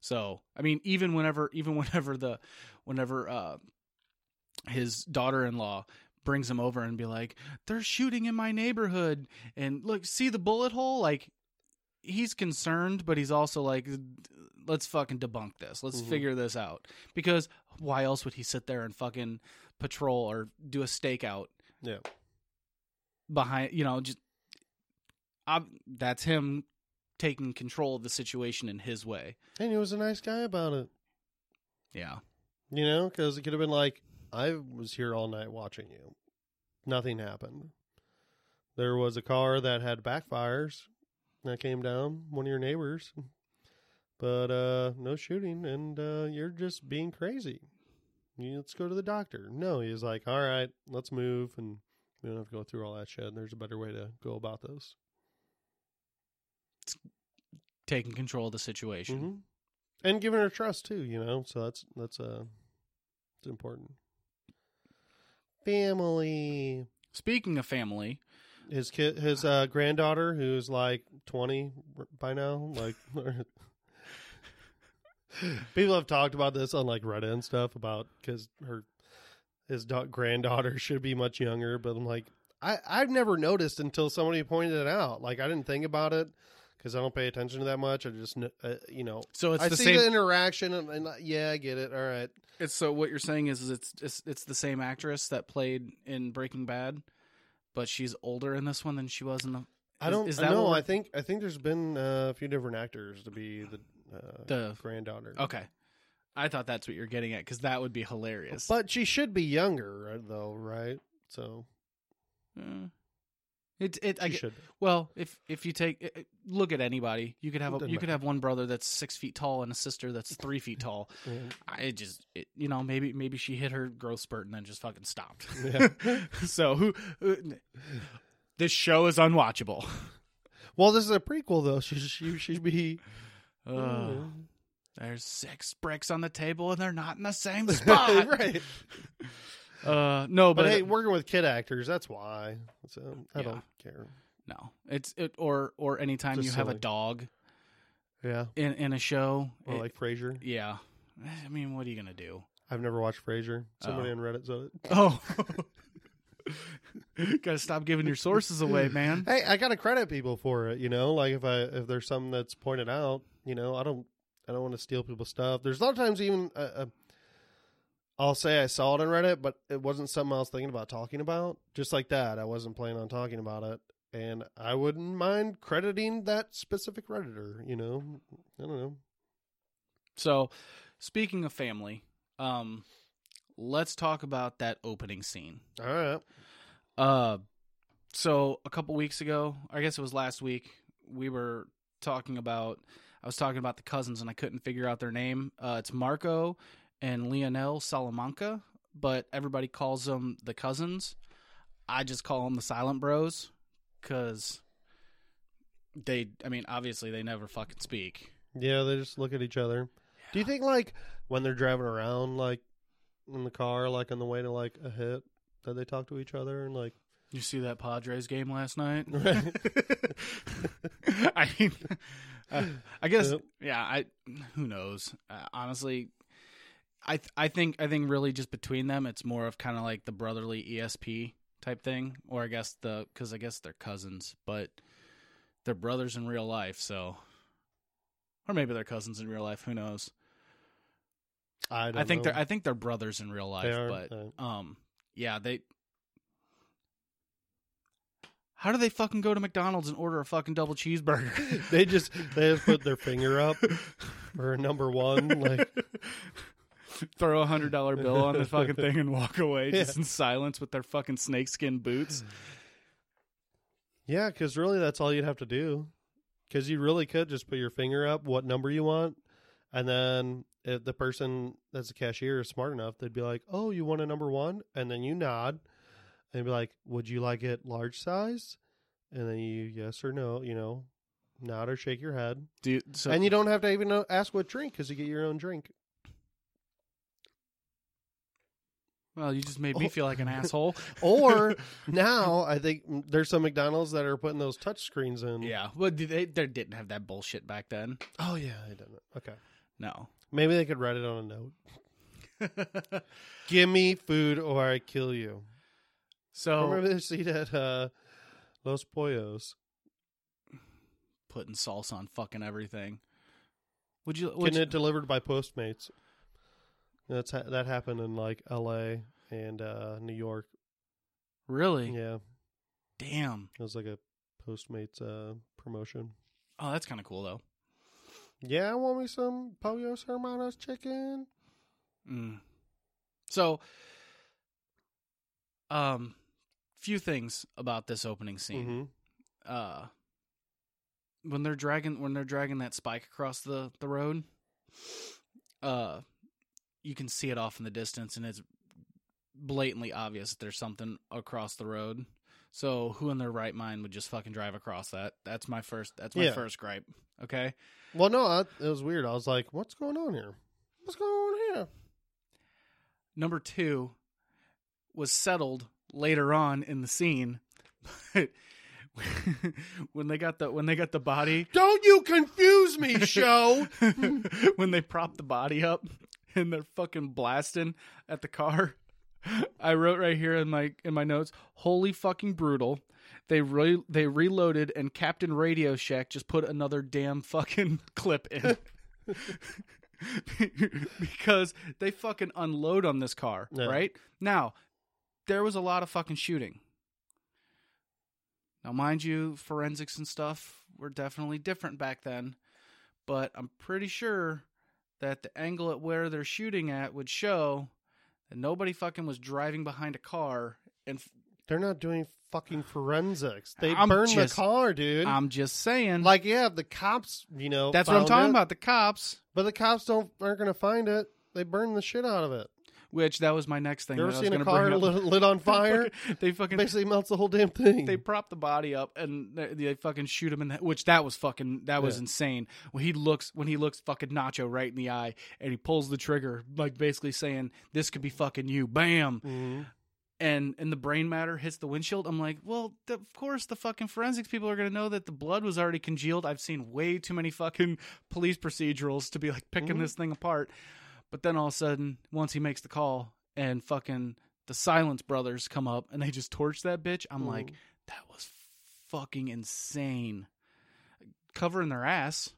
B: So I mean, even whenever, even <laughs> whenever the, whenever uh, his daughter-in-law brings him over and be like, "They're shooting in my neighborhood," and look, see the bullet hole. Like he's concerned, but he's also like, "Let's fucking debunk this. Let's
A: Mhm.
B: figure this out." Because why else would he sit there and fucking patrol or do a stakeout
A: Yeah.
B: behind? You know, just. ob that's him taking control of the situation in his way.
A: And he was a nice guy about it.
B: Yeah.
A: You know, because it could have been like, I was here all night watching you. Nothing happened. There was a car that had backfires that came down, one of your neighbors. But uh no shooting, and uh you're just being crazy. You, let's go to the doctor. No, he's like, all right, let's move, and we don't have to go through all that shit. There's a better way to go about this.
B: It's Taking control of the situation.
A: hmm and giving her trust too. You know, so that's that's uh, it's important. Family.
B: Speaking of family,
A: His kid, his uh, granddaughter, who's like twenty by now, like <laughs> people have talked about this on like Reddit and stuff about because her his da- granddaughter should be much younger, but I'm like, I I've never noticed until somebody pointed it out. Like I didn't think about it because I don't pay attention to that much. I just uh, you know
B: so it's
A: I
B: the
A: see
B: same.
A: the interaction and, and uh, yeah, I get it. All right,
B: It's so what you're saying is, is it's, it's it's the same actress that played in Breaking Bad, but she's older in this one than she was in the.
A: I don't.
B: Is that
A: know. I think I think there's been uh, a few different actors to be the uh,
B: The-
A: granddaughter.
B: Okay, I thought that's what you're getting at because that would be hilarious.
A: But she should be younger, though, right? So
B: Uh, it it I get,
A: should.
B: well if if you take look at anybody, you could have a, you could have one brother that's six feet tall and a sister that's three feet tall. <laughs>
A: Yeah.
B: I just it, you know maybe maybe she hit her growth spurt and then just fucking stopped.
A: Yeah. <laughs>
B: so who? Uh, this show is unwatchable. <laughs>
A: Well, this is a prequel, though. She she should be. <sighs>
B: Uh, there's six bricks on the table and they're not in the same spot.
A: right.
B: Uh, no,
A: But,
B: but,
A: hey, working with kid actors, that's why. So I
B: Yeah.
A: don't care.
B: no, it's it or or anytime
A: Just
B: you have a dog
A: Yeah.
B: in in a show.
A: Or
B: it-
A: like Frasier.
B: yeah, I mean, what are you gonna do?
A: I've never watched Frasier. Somebody
B: Oh.
A: on Reddit said it.
B: Oh, <laughs> gotta stop giving your sources away, man.
A: Hey, I gotta credit people for it. You know, like if I if there's something that's pointed out, you know, I don't I don't want to steal people's stuff. There's a lot of times even uh, uh, I'll say I saw it on Reddit, but it wasn't something I was thinking about talking about. Just like that, I wasn't planning on talking about it, and I wouldn't mind crediting that specific redditor. You know, I don't know.
B: So, speaking of family, um, let's talk about that opening scene.
A: All right,
B: Uh, so a couple weeks ago, I guess it was last week, we were talking about. I was talking about the cousins, and I couldn't figure out their name. Uh, it's Marco and Leonel Salamanca, but everybody calls them the cousins. I just call them the Silent Bros because they. I mean, obviously, they never fucking speak.
A: yeah, they just look at each other. Do you think like when they're driving around, like in the car, like on the way to like a hit, that they talk to each other and like
B: You see that Padres game last night?
A: Right. <laughs> <laughs>
B: I mean, uh, I guess
A: Yep.
B: yeah. I who knows? Uh, honestly, I th- I think I think really just between them, it's more of kind of like the brotherly ESP type thing, or I guess the because I guess they're cousins, but they're brothers in real life, so or maybe they're cousins in real life. Who knows?
A: I don't
B: I think
A: know.
B: they're I think they're brothers in real life,
A: are?
B: but
A: Uh,
B: um, yeah, they. How do they fucking go to McDonald's and order a fucking double cheeseburger? <laughs>
A: they just they just put their <laughs> finger up for number one. Like <laughs>
B: Throw a hundred dollar bill on the fucking thing and walk away <laughs> just
A: Yeah.
B: in silence with their fucking snakeskin boots. <sighs>
A: yeah, because really that's all you'd have to do. Because you really could just put your finger up, what number you want, and then if the person that's the cashier is smart enough, they'd be like, "Oh, you want a number one?" And then you nod, and be like, "Would you like it large size?" And then you yes or no, you know, nod or shake your head,
B: Dude, so
A: and you don't have to even uh, ask what drink because you get your own drink.
B: Well, you just made me
A: Oh.
B: feel like an <laughs> asshole.
A: Or <laughs> now, I think there's some McDonald's that are putting those touch screens in.
B: yeah, well, they they didn't have that bullshit back then.
A: Oh yeah, they didn't. Okay.
B: No.
A: Maybe they could write it on a note. <laughs> Give me food or I kill you.
B: so
A: Remember this scene at uh, Los Pollos?
B: putting salsa on fucking everything. Would you? Would
A: Getting
B: you
A: it delivered by Postmates. That's ha- that happened in like L.A. and uh, New York.
B: really?
A: Yeah,
B: Damn.
A: it was like a Postmates uh, promotion.
B: Oh, that's kind of cool though.
A: Yeah, I want me some Pollos Hermanos chicken.
B: Mm. So, um, few things about this opening scene.
A: hmm
B: Uh, when they're dragging when they're dragging that spike across the the road, uh, you can see it off in the distance, and it's blatantly obvious that there's something across the road. So who in their right mind would just fucking drive across that? That's my first. That's my
A: Yeah.
B: first gripe. Okay.
A: Well, no, I, it was weird. I was like, "What's going on here? What's going on here?"
B: Number two was settled later on in the scene, but <laughs> when they got the when they got the body
A: Don't you confuse me, show. <laughs>
B: when they prop the body up <laughs> and they're fucking blasting at the car. <laughs> I wrote right here in my in my notes, "Holy fucking brutal." They re- they reloaded and Captain Radio Shack just put another damn fucking <laughs> clip in. because they fucking unload on this car,
A: Yeah.
B: right? Now, there was a lot of fucking shooting. Now, mind you, forensics and stuff were definitely different back then, but I'm pretty sure that the angle at where they're shooting at would show that nobody fucking was driving behind a car. And f-
A: They're not doing fucking <sighs> forensics. They
B: I'm
A: burned
B: just-
A: the car, dude.
B: I'm just saying,
A: like, yeah, the cops, you know,
B: that's what I'm talking
A: it,
B: about. The cops,
A: But the cops don't aren't going to find it. They burned the shit out of it.
B: Which that was my next thing.
A: You ever
B: that I was
A: seen a car lit, lit on <laughs> fire?
B: they fucking
A: Basically melts the whole damn thing.
B: they prop the body up and they, they fucking shoot him in the which that was fucking that was
A: Yeah.
B: insane when he looks when he looks fucking Nacho right in the eye and he pulls the trigger like basically saying this could be fucking you bam
A: Mhm.
B: and and the brain matter hits the windshield I'm like well th- of course the fucking forensics people are gonna know that the blood was already congealed I've seen way too many fucking police procedurals to be like picking
A: Mhm.
B: this thing apart but then all of a sudden once he makes the call and fucking the Silence Brothers come up and they just torch that bitch I'm like that was fucking insane. Covering their ass.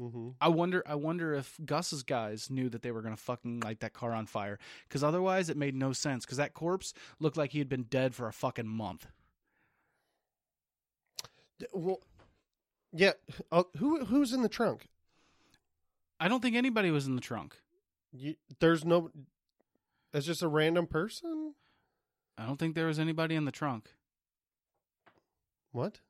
A: Mm-hmm.
B: I wonder. I wonder if Gus's guys knew that they were gonna fucking light that car on fire. Because otherwise, it made no sense. Because that corpse looked like he had been dead for a fucking month.
A: Well, yeah. Oh, who who's in the trunk?
B: I don't think anybody was in the trunk.
A: You, there's no. It's just a random person.
B: I don't think there was anybody in the trunk.
A: What?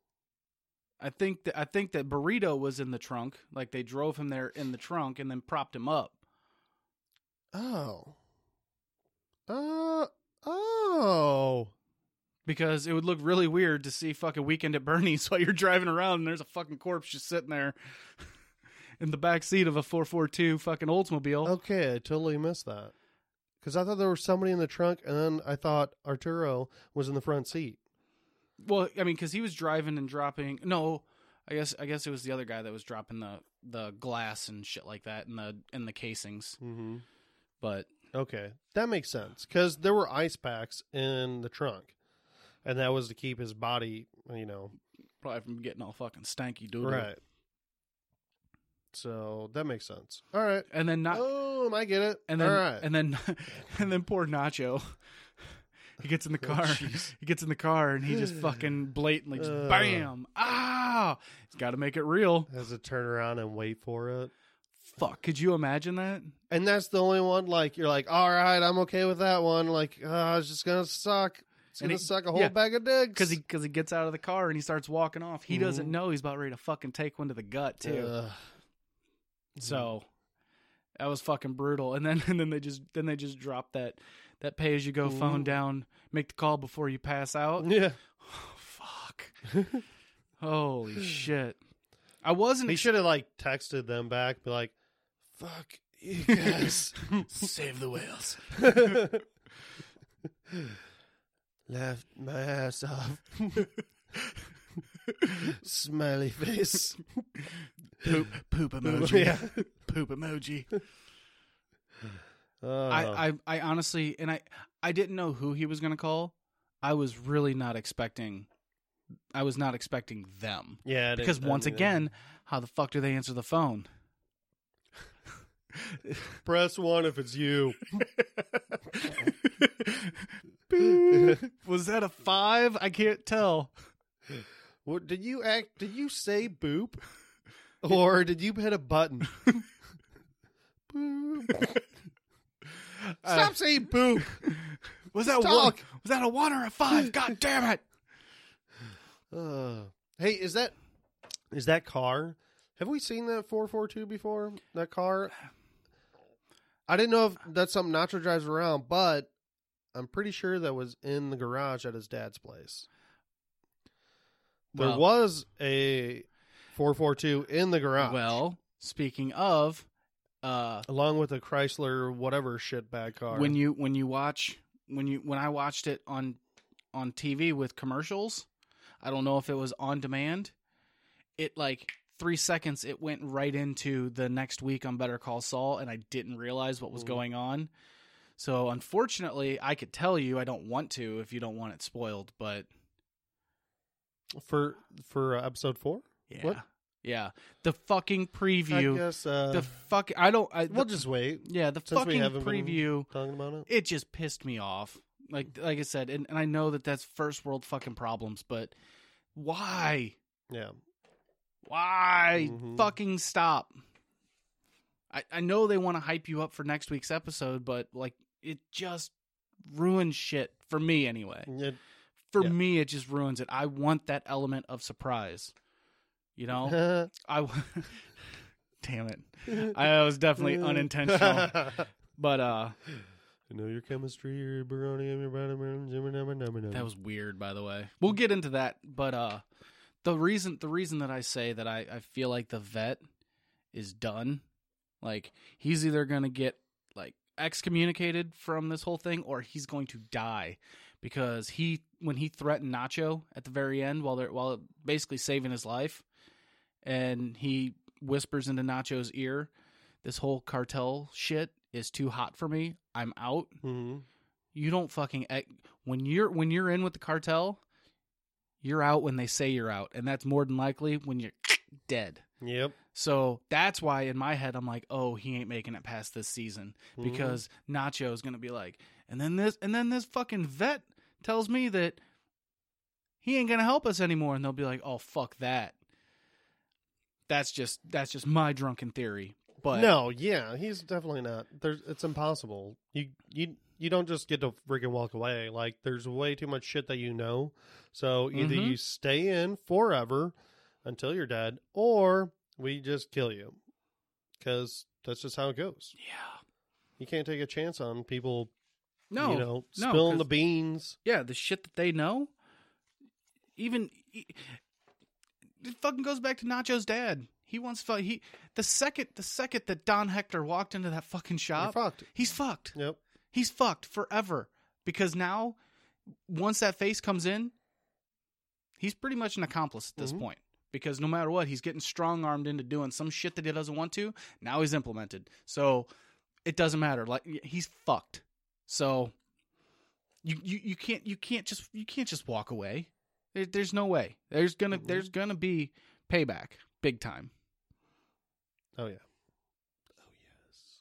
B: I think that I think that Burrito was in the trunk. Like they drove him there in the trunk and then propped him up.
A: Oh. Uh. Oh.
B: because it would look really weird to see fucking Weekend at Bernie's <laughs> while you're driving around and there's a fucking corpse just sitting there in the back seat of a 442 fucking Oldsmobile.
A: Okay, I totally missed that. Because I thought there was somebody in the trunk, and then I thought Arturo was in the front seat.
B: Well, I mean, because he was driving and dropping. No, I guess I guess it was the other guy that was dropping the the glass and shit like that in the in the casings.
A: Mm-hmm.
B: But
A: Okay, that makes sense. Because there were ice packs in the trunk, and that was to keep his body, you know,
B: probably from getting all fucking stanky doodle.
A: right. So that makes sense. All right.
B: And then not
A: oh, I get it.
B: and then
A: All right.
B: and then <laughs> and then poor Nacho. <laughs> He gets in the <laughs>
A: Oh,
B: car.
A: jeez.
B: he gets in the car and he just fucking <sighs> blatantly just
A: Uh.
B: bam. Ah! He's got to make it real.
A: has to turn around and wait for it.
B: Fuck, could you imagine that?
A: And that's the only one. Like you're like, all right, I'm okay with that one. Like, uh, it's just gonna suck. It's
B: And
A: gonna
B: he-
A: suck a whole
B: yeah.
A: bag of dicks.
B: Because he because he gets out of the car and he starts walking off. He doesn't
A: Mhm.
B: know he's about ready to fucking take one to the gut too.
A: Ugh. Mm-hmm.
B: So that was fucking brutal. And then <laughs> and then they just then they just drop that that pay as you go phone down. Make the call before you pass out.
A: yeah,
B: Oh, <sighs> fuck. Holy shit. I wasn't
A: he should have like texted them back, be like, "Fuck you guys." <laughs>
B: save the whales. <laughs>
A: Left my ass off. Smiley face.
B: Poop poop emoji.
A: yeah.
B: Poop emoji.
A: Uh,
B: I, I I honestly and I I didn't know who he was gonna call. I was really not expecting I was not expecting them.
A: yeah,
B: Because once again, how the fuck do they answer the phone?
A: press one if it's you. <laughs>
B: Was that a five? I can't tell. <laughs>
A: What did you act? Did you say boop, <laughs> or did you hit a button? <laughs> boop. <laughs> Stop saying boop.
B: Was that one? Was that a one or a five? God damn it!
A: Uh, hey, is that is that car? Have we seen that four four two before? That car. I didn't know if that's something Nacho drives around, but I'm pretty sure that was in the garage at his dad's place. There
B: Well-
A: was a 442 in the garage.
B: Well, speaking of, uh,
A: along with a Chrysler whatever shit shitbag car.
B: when you when you watch when you when I watched it on on TV with commercials, I don't know if it was on demand. It like three seconds it went right into the next week on Better Call Saul, and I didn't realize what was going on. So unfortunately, I could tell you I don't want to if you don't want it spoiled, but
A: for for uh, episode four,
B: yeah,
A: What?
B: yeah, the fucking
A: I
B: preview,
A: guess uh,
B: the fuck, I don't, I,
A: we'll just wait.
B: yeah, the fucking preview.
A: Talking about it.
B: it just pissed me off. Like like I said, and, and I know that that's first world fucking problems, but why?
A: Yeah,
B: Why
A: Mhm.
B: fucking stop? I I know they want to hype you up for next week's episode, but like it just ruins shit for me anyway.
A: It-
B: For
A: Yeah.
B: me, it just ruins it. I want that element of surprise. You know, <laughs> I. <laughs> Damn it! I was definitely unintentional, <laughs> but uh,
A: I know your chemistry, your brony, your brony,
B: That was weird, by the way. We'll get into that, but uh, the reason the reason that I say that I, I feel like the vet is done, like he's either gonna get like excommunicated from this whole thing, or he's going to die because he when he threatened Nacho at the very end while they're while basically saving his life, and he whispers into Nacho's ear, "This whole cartel shit is too hot for me. I'm out."
A: hmm
B: you don't fucking when you're when you're in with the cartel you're out when they say you're out and that's more than likely when you're <clears throat> dead
A: Yep.
B: so that's why in my head i'm like oh he ain't making it past this season
A: Mhm.
B: because nacho is gonna be like and then this and then this fucking vet tells me that he ain't gonna help us anymore and they'll be like oh fuck that that's just that's just my drunken theory but
A: no, yeah, he's definitely not. There's, it's impossible. You, you, you don't just get to freaking walk away. Like, there's way too much shit that you know. So either
B: Mhm.
A: you stay in forever until you're dead, or we just kill you, because that's just how it goes.
B: yeah
A: You can't take a chance on people.
B: No
A: you know,
B: no,
A: spilling the beans.
B: yeah, the shit that they know, even it fucking goes back to Nacho's dad. He wants he the second the second that Don Hector walked into that fucking shop,
A: fucked.
B: he's fucked.
A: Yep.
B: He's fucked forever because now once that face comes in, he's pretty much an accomplice at this
A: Mhm.
B: point. Because no matter what, he's getting strong armed into doing some shit that he doesn't want to. Now he's implemented. So it doesn't matter. Like he's fucked. So you you, you can't you can't just you can't just walk away. There, there's no way. There's gonna
A: Mhm.
B: there's gonna be payback, big time.
A: Oh yeah. Oh yes.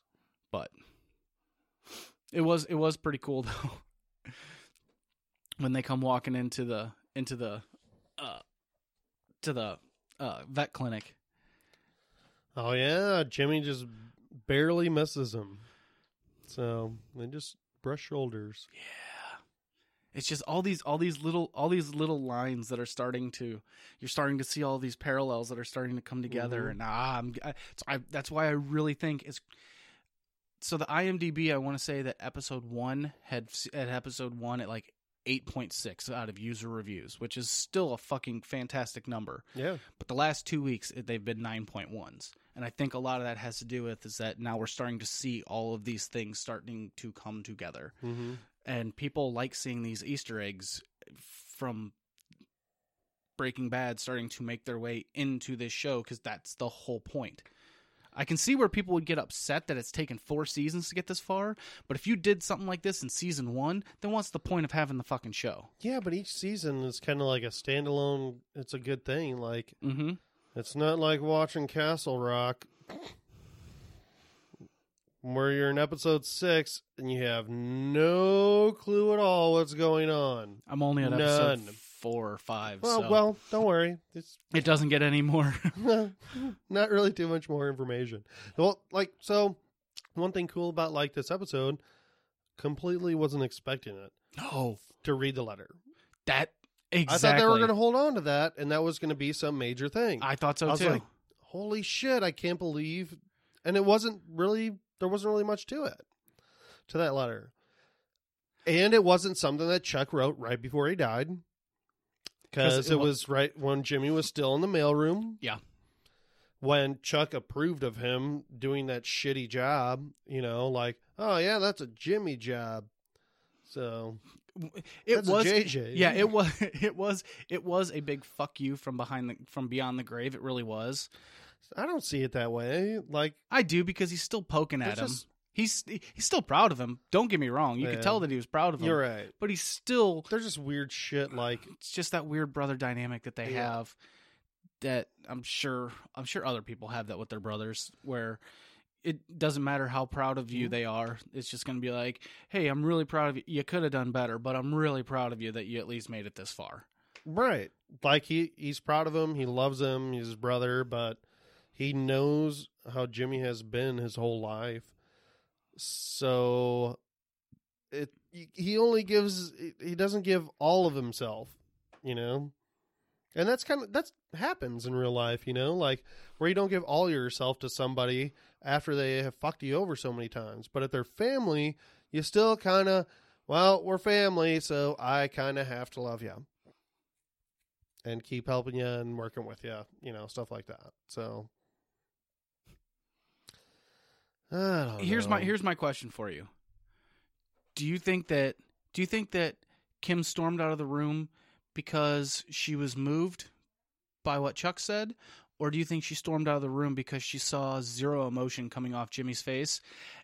B: but it was it was pretty cool <laughs> though when they come walking into the into the uh to the uh vet clinic
A: Oh yeah, Jimmy just barely misses him. So they just brush shoulders.
B: yeah it's just all these all these little all these little lines that are starting to you're starting to see all these parallels that are starting to come together
A: Mhm.
B: and ah, I'm, I, so I that's why I really think it's so the IMDb I want to say that episode 1 had at episode 1 at like 8.6 out of user reviews which is still a fucking fantastic number
A: Yeah.
B: but the last 2 weeks it- they've been 9.1s and I think a lot of that has to do with is that now we're starting to see all of these things starting to come together
A: Mm-hmm.
B: and people like seeing these Easter eggs from Breaking Bad starting to make their way into this show because that's the whole point. I can see where people would get upset that it's taken four seasons to get this far, but if you did something like this in season one, then what's the point of having the fucking show?
A: Yeah, but each season is kind of like a standalone. It's a good thing. Like
B: Mm-hmm.
A: It's not like watching Castle Rock, where you're in episode six and you have no clue at all what's going on.
B: I'm only on episode
A: None.
B: four or five,
A: Well,
B: so
A: well, don't worry. It's
B: it doesn't get any more. <laughs> <laughs>
A: not really too much more information. Well, like so, one thing cool about like this episode, completely wasn't expecting it
B: no,
A: to read the letter.
B: that exactly.
A: I thought they were going to hold on to that, and that was going to be some major thing.
B: I thought so
A: I was
B: too.
A: like, Holy shit! I can't believe, and it wasn't really. There wasn't really much to it, to that letter, and it wasn't something that Chuck wrote right before he died. because
B: it
A: it
B: wa-
A: was right when Jimmy was still in the mailroom.
B: Yeah.
A: When Chuck approved of him doing that shitty job, you know, like, oh yeah, that's a Jimmy job. So
B: It
A: that's
B: was
A: JJ.
B: yeah, it was <laughs> it was it was a big fuck you from behind the from beyond the grave. It really was.
A: I don't see it that way. Like,
B: I do because he's still poking at him.
A: just-
B: He's he's still proud of him. Don't get me wrong. You could tell that he was proud of him.
A: you're right.
B: But he's still
A: There's just weird shit. Like,
B: it's just that weird brother dynamic that they
A: Yeah.
B: have that I'm sure I'm sure other people have that with their brothers where it doesn't matter how proud of you
A: Mhm.
B: they are. It's just going to be like, "Hey, I'm really proud of you. You could have done better, but I'm really proud of you that you at least made it this far."
A: right? Like he he's proud of him. He loves him. He's his brother, but he knows how Jimmy has been his whole life. So it he only gives he doesn't give all of himself, you know. And that's kind of that's happens in real life, you know, like where you don't give all yourself to somebody after they have fucked you over so many times. But if they're family, you still kind of well, we're family, so I kind of have to love you and keep helping you and working with you, you know, stuff like that. So I don't
B: here's my here's my question for you. Do you think that do you think that Kim stormed out of the room because she was moved by what Chuck said or do you think she stormed out of the room because she saw zero emotion coming off Jimmy's face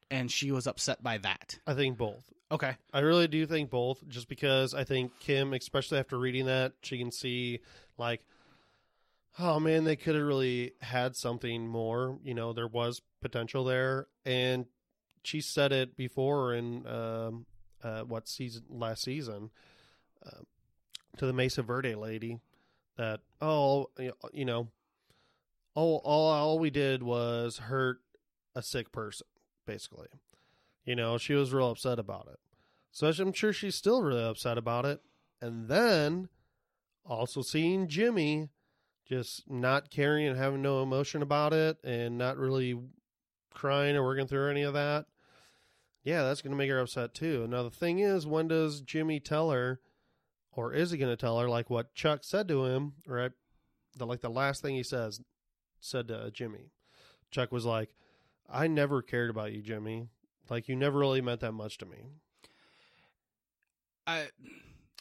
B: and she was upset by that?
A: I think both.
B: Okay.
A: I really do think both, just because I think Kim, especially after reading that, she can see like, oh man, they could have really had something more. You know, there was potential there, and she said it before in um, uh, what season last season uh, to the Mesa Verde lady that oh you know all all all we did was hurt a sick person basically you know, she was real upset about it. So I'm sure she's still really upset about it. And then also seeing Jimmy just not caring and having no emotion about it and not really crying or working through any of that. Yeah, that's going to make her upset too. Now, the thing is, when does Jimmy tell her, or is he going to tell her, like what Chuck said to him, right? The, like the last thing he says, said to uh, Jimmy. Chuck was like, I never cared about you, Jimmy. Like you never really meant that much to me.
B: I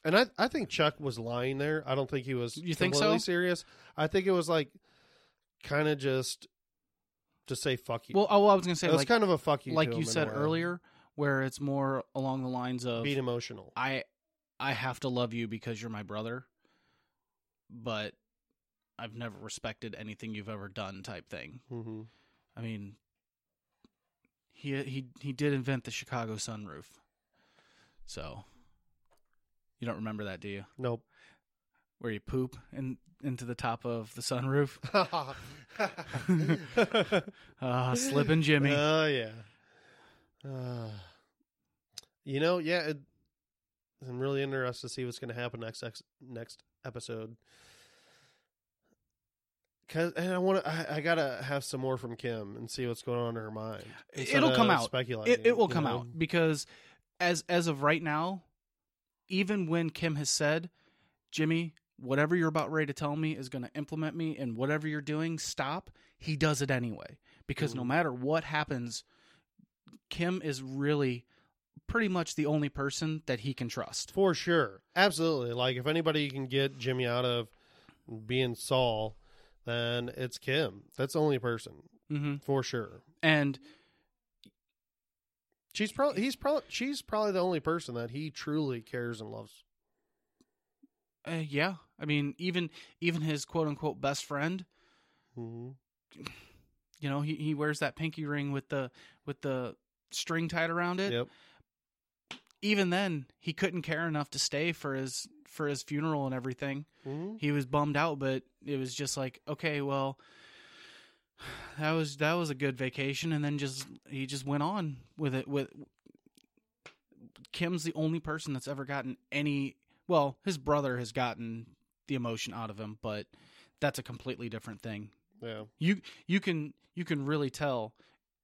A: And I I think Chuck was lying there. I don't think he was
B: You think so?
A: serious. I think it was like kind of just to say fuck you.
B: well, oh, I was going to say
A: it was kind of a fuck you.
B: like you said earlier where it's more along the lines of
A: being emotional.
B: I I have to love you because you're my brother, but I've never respected anything you've ever done type thing.
A: hmm
B: I mean, he he he did invent the Chicago sunroof. So, you don't remember that, do you?
A: Nope.
B: Where you poop in, into the top of the sunroof? <laughs> <laughs> Ah, slipping Jimmy.
A: Oh yeah. Uh, you know, yeah. It, I'm really interested to see what's going to happen next ex- next episode. Cause and I want to, I, I gotta have some more from Kim and see what's going on in her mind. instead
B: It'll come out.
A: Speculating,
B: It, it will come
A: know?
B: out because as as of right now, even when Kim has said, "Jimmy, whatever you're about ready to tell me is going to implement me, and whatever you're doing, stop." He does it anyway because no
A: Mhm.
B: matter what happens, Kim is really pretty much the only person that he can trust.
A: For sure. Absolutely. Like if anybody can get Jimmy out of being Saul, then it's Kim. That's the only person.
B: hmm
A: For sure.
B: And
A: She's probably he's probably she's probably the only person that he truly cares and loves.
B: uh, yeah, I mean, even even his quote unquote best friend,
A: hmm
B: you know, he he wears that pinky ring with the with the string tied around it.
A: Yep.
B: even then he couldn't care enough to stay for his for his funeral and everything.
A: Hmm
B: he was bummed out but it was just like okay well that was that was a good vacation. And then just he just went on with it with kim's the only person that's ever gotten any well his brother has gotten the emotion out of him but that's a completely different thing.
A: Yeah.
B: you you can you can really tell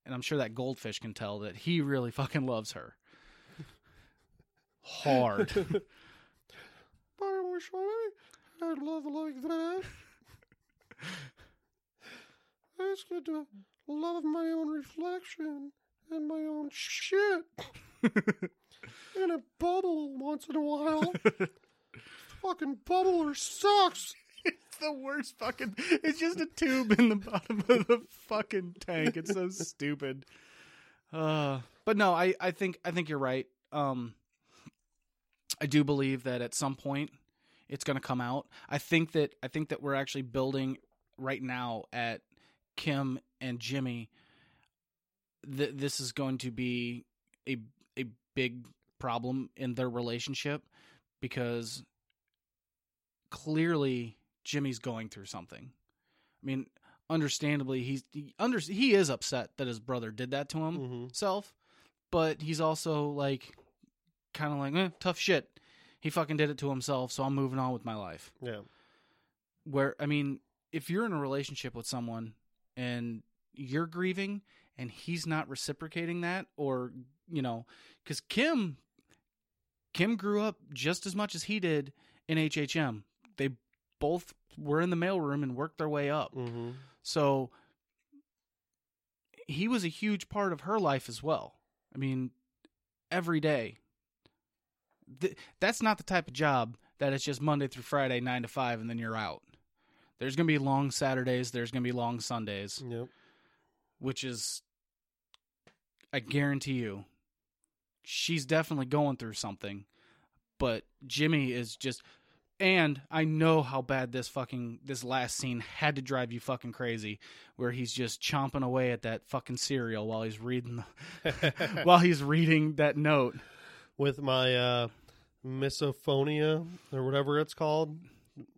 B: and i'm sure that goldfish can tell that he really fucking loves her. <laughs> Hard <laughs>
A: I love like that. I just get to love my own reflection and my own shit in a bubble once in a while. Fucking bubbler sucks.
B: It's the worst fucking. It's just a tube in the bottom of the fucking tank. It's so stupid. Uh, but no, I, I think I think you're right. Um, I do believe that at some point it's going to come out. I think that I think that we're actually building right now at Kim and Jimmy. Th- this is going to be a a big problem in their relationship because clearly Jimmy's going through something. I mean, understandably, he's he under he is upset that his brother did that to him
A: Mm-hmm.
B: self, but he's also like kind of like eh, tough shit. He fucking did it to himself, so I'm moving on with my life.
A: Yeah.
B: Where I mean, if you're in a relationship with someone and you're grieving and he's not reciprocating that, or you know, because Kim, Kim grew up just as much as he did in HHM. They both were in the mailroom and worked their way up.
A: Mm-hmm.
B: So he was a huge part of her life as well. I mean, every day. Th- that's not the type of job that it's just Monday through Friday, nine to five, and then you're out. There's going to be long Saturdays. There's going to be long Sundays,
A: Yep.
B: which is, I guarantee you, she's definitely going through something. But Jimmy is just, and I know how bad this fucking this last scene had to drive you fucking crazy, where he's just chomping away at that fucking cereal while he's reading the, <laughs> while he's reading that note.
A: With my uh, misophonia or whatever it's called,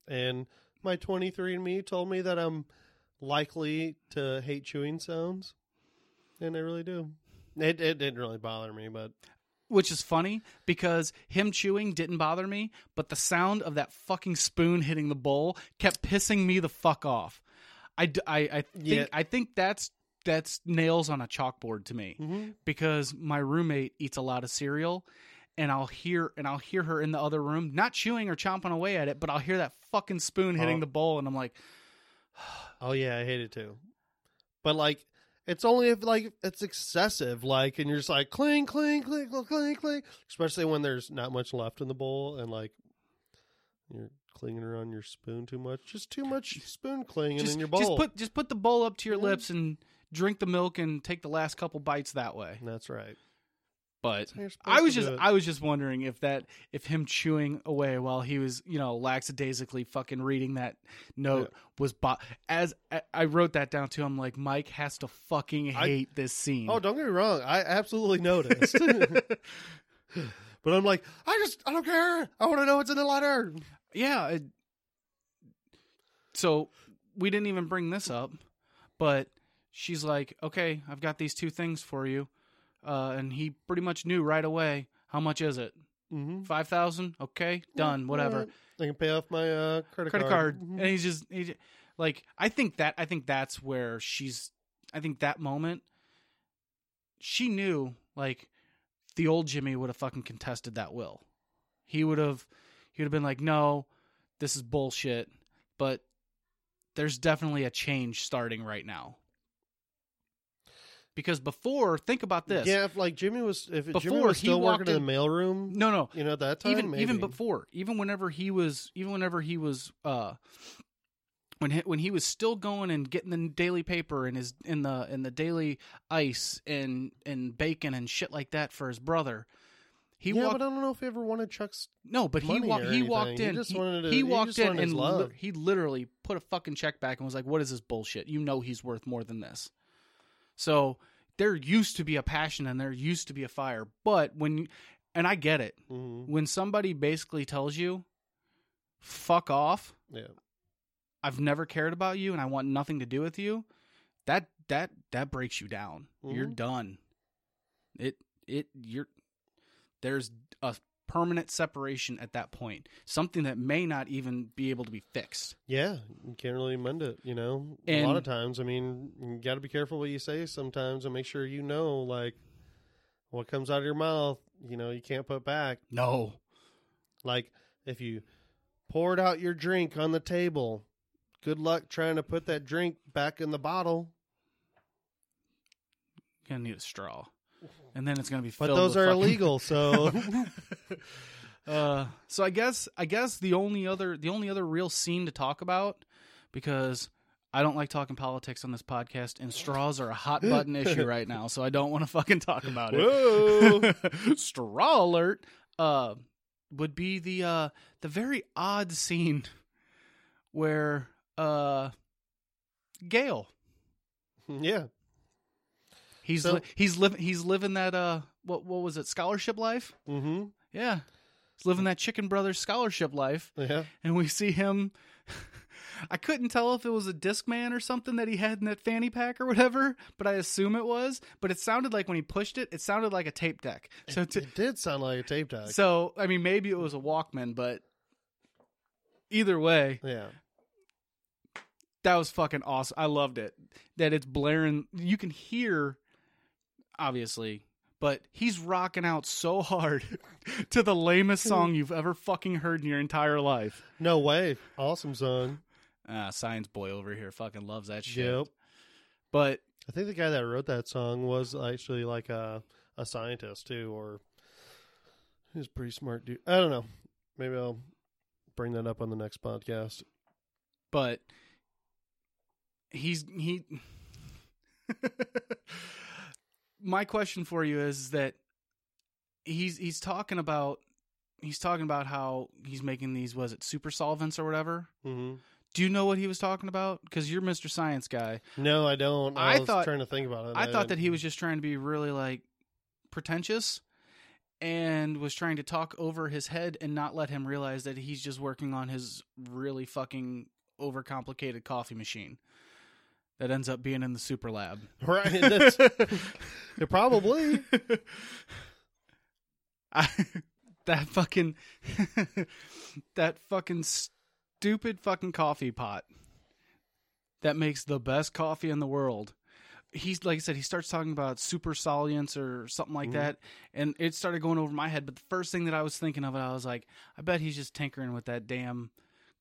A: and my 23andMe told me that I'm likely to hate chewing sounds, and I really do. It it didn't really bother me, but
B: Which is funny because him chewing didn't bother me, but the sound of that fucking spoon hitting the bowl kept pissing me the fuck off. I, I, I think
A: Yeah.
B: I think that's that's nails on a chalkboard to me
A: mm-hmm.
B: because my roommate eats a lot of cereal and I'll hear and I'll hear her in the other room not chewing or chomping away at it, but I'll hear that fucking spoon hitting
A: Oh.
B: the bowl and I'm like, <sighs>
A: Oh yeah, I hate it too. But like, it's only if like it's excessive, like, and you're just like cling, cling, cling, cling, cling, cling. Especially when there's not much left in the bowl, and like you're clinging around your spoon too much. Just too much spoon clinging
B: just,
A: in your bowl.
B: just put just put the bowl up to your
A: Yeah.
B: lips and drink the milk and take the last couple bites that way.
A: That's right.
B: But
A: That's how you're supposed
B: I was just. I was just wondering if that if him chewing away while he was you know lackadaisically fucking reading that note was bo- as I, I wrote that down too. I'm like Mike has to fucking
A: I-
B: hate this scene.
A: Oh, don't get me wrong. I absolutely noticed. <laughs> <laughs> but I'm like, I just, I don't care. I want to know what's in the letter.
B: yeah. It, so we didn't even bring this up, but she's like, okay, I've got these two things for you, uh, and he pretty much knew right away how much is it.
A: Mm-hmm.
B: Five thousand, okay, done, whatever.
A: I can pay off my uh, credit,
B: credit
A: card.
B: card,
A: Mhm.
B: and he's just he, j- like I think that I think that's where she's I think that moment she knew like the old Jimmy would have fucking contested that will. He would have he would have been like, "No, this is bullshit." But there's definitely a change starting right now. Because before, think about this.
A: Yeah, if like Jimmy was, if Jimmy
B: Before
A: was
B: he
A: still working in
B: in-
A: the mailroom,
B: No, no.
A: you know, at that time,
B: even even before, even whenever he was, even whenever he was, uh, when he, when he was still going and getting the daily paper and his in the in the daily ice and and bacon and shit like that for his brother. He
A: yeah,
B: walked
A: but I don't know if he ever wanted Chuck's.
B: no, but he walked he walked
A: anything. He
B: in.
A: just
B: he,
A: wanted to-
B: he
A: he
B: walked in and li- he literally put a fucking check back and was like, "What is this bullshit? You know he's worth more than this." So there used to be a passion and there used to be a fire, but when you, and I get it
A: Mhm.
B: when somebody basically tells you fuck off
A: Yeah,
B: i've never cared about you and i want nothing to do with you that that that breaks you down you're
A: Mhm.
B: done it it you're there's a permanent separation at that point something that may not even be able to be fixed
A: yeah, you can't really mend it. You know, a lot of times, I mean, you got to be careful what you say sometimes, and make sure you know, like, what comes out of your mouth. You know, you can't put back.
B: no
A: Like, if you poured out your drink on the table. Good luck trying to put that drink back in the bottle.
B: Gonna need a straw, and then it's gonna be.
A: But those are
B: fucking-
A: illegal, so <laughs>
B: uh, so I guess I guess the only other the only other real scene to talk about because I don't like talking politics on this podcast, and straws are a hot button issue <laughs> right now, so I don't want to fucking talk about it. <laughs> Straw alert. Uh, would be the uh the very odd scene where uh Gale
A: yeah.
B: He's
A: So-
B: li- he's living he's living that uh what what was it scholarship life
A: Mm-hmm.
B: yeah he's living that Chicken Brothers scholarship life
A: Yeah.
B: and we see him. <laughs> I couldn't tell if it was a disc man or something that he had in that fanny pack or whatever, but I assume it was. But it sounded like when he pushed it, it sounded like a tape deck. So, to,
A: It did sound like a tape deck.
B: so I mean, maybe it was a Walkman, but either way,
A: yeah.
B: that was fucking awesome. I loved it. That it's blaring. You can hear, obviously, but he's rocking out so hard <laughs> to the lamest song you've ever fucking heard in your entire life.
A: No way. Awesome song.
B: Ah, science boy over here fucking loves that shit.
A: Yep.
B: But
A: I think the guy that wrote that song was actually like a a scientist too, or he's a pretty smart dude. I don't know. Maybe I'll bring that up on the next podcast.
B: but he's he <laughs> my question for you is that he's he's talking about he's talking about how he's making these was it super solvents or whatever
A: Mm-hmm.
B: do you know what he was talking about because you're mr science guy
A: No, I don't. I,
B: I
A: was
B: thought-
A: trying to think about it.
B: i thought that he was just trying to be really like pretentious and was trying to talk over his head and not let him realize that he's just working on his really fucking overcomplicated coffee machine that ends up being in the super lab.
A: right. <laughs> That's, probably. <laughs>
B: I, that fucking <laughs> that fucking stupid fucking coffee pot that makes the best coffee in the world. He's like I said, he starts talking about super salience or something like
A: Mhm.
B: that, and it started going over my head. But the first thing that I was thinking of it, I was like, I bet he's just tinkering with that damn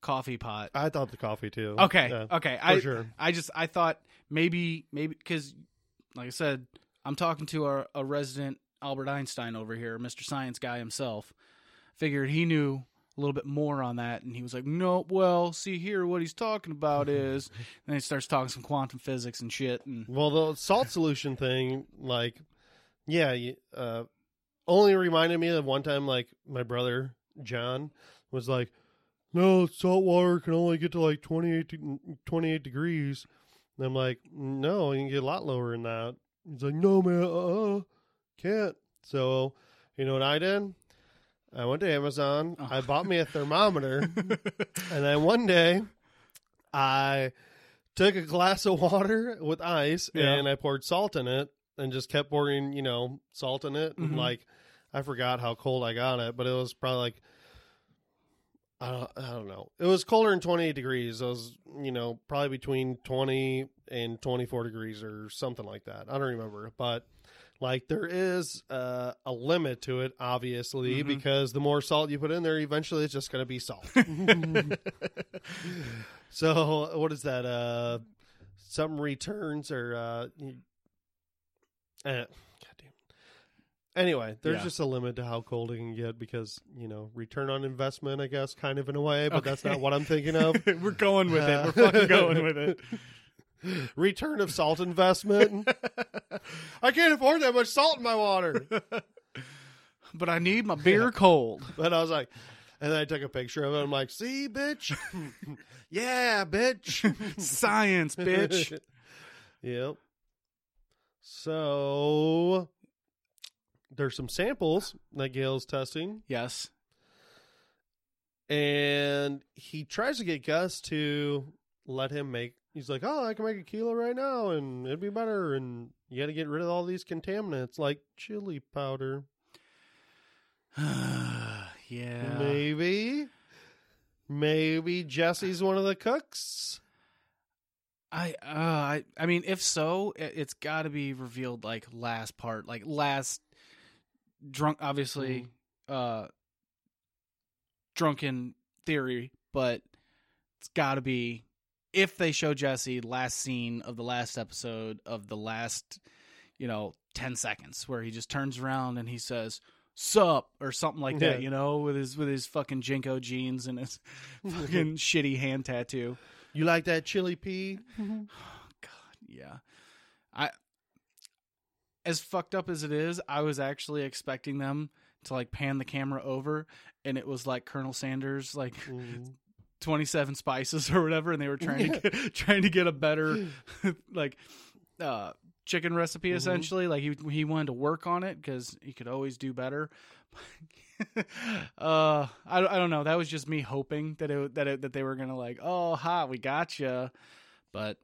B: coffee pot.
A: I thought the coffee too.
B: Okay,
A: Yeah,
B: okay, I
A: sure.
B: I just I thought maybe maybe because like I said, I'm talking to a, a resident Albert Einstein over here, Mr. Science guy himself. Figured he knew a little bit more on that, and he was like, "No, well, see here, what he's talking about is." <laughs> and he starts talking some quantum physics and shit, and
A: Well, the salt solution thing, like, yeah, uh, only reminded me of one time, like, my brother, John, was like, no, salt water can only get to like 28, to- 28 degrees. And I'm like, no, you can get a lot lower than that. He's like, no, man, uh, can't. So, you know what I did? I went to Amazon.
B: Oh.
A: I bought me a thermometer. <laughs> And then one day, I took a glass of water with ice
B: Yeah.
A: and I poured salt in it and just kept pouring, you know, salt in it.
B: Mhm.
A: And like, I forgot how cold I got it, but it was probably like, I don't, I don't know. It was colder than 28 degrees. It was, you know, probably between 20 and 24 degrees or something like that. I don't remember. But like, there is uh, a limit to it, obviously,
B: Mhm.
A: because the more salt you put in there, eventually it's just going to be salt. <laughs> <laughs> so, what is that? Uh, some returns or, uh, eh. Anyway, there's
B: Yeah.
A: just a limit to how cold it can get because you know return on investment, I guess, kind of in a way, but that's not what I'm thinking of. <laughs>
B: we're going with it.
A: Uh,
B: We're fucking <laughs> going with it.
A: Return of salt investment. <laughs> I can't afford that much salt in my water.
B: But I need my beer cold.
A: But I was like, and then I took a picture of it. I'm like, see, bitch, yeah, bitch,
B: Science, bitch.
A: yep. So there's some samples that Gale's testing,
B: Yes.
A: and he tries to get Gus to let him make. He's like, "Oh, I can make a kilo right now, and it'd be better." And you got to get rid of all these contaminants, like chili powder. <sighs>
B: yeah.
A: Maybe, maybe Jesse's one of the cooks.
B: I uh I I mean if so it, it's got to be revealed like last part like last drunk obviously uh drunken theory, but it's got to be if they show Jesse last scene of the last episode of the last, you know, 10 seconds where he just turns around and he says, "Sup" or something like that,
A: Yeah.
B: you know, with his with his fucking JNCO jeans and his <laughs> fucking shitty hand tattoo.
A: You like that chili P? <sighs>
B: God, yeah. I as fucked up as it is, I was actually expecting them to like pan the camera over and it was like Colonel Sanders like
A: Mhm. <laughs>
B: 27 spices or whatever and they were trying to get, <laughs> trying to get a better <laughs> like uh chicken recipe
A: Mhm.
B: essentially like he he wanted to work on it cuz he could always do better. uh I, I don't know that was just me hoping that it that it, that they were going to like oh ha we got you but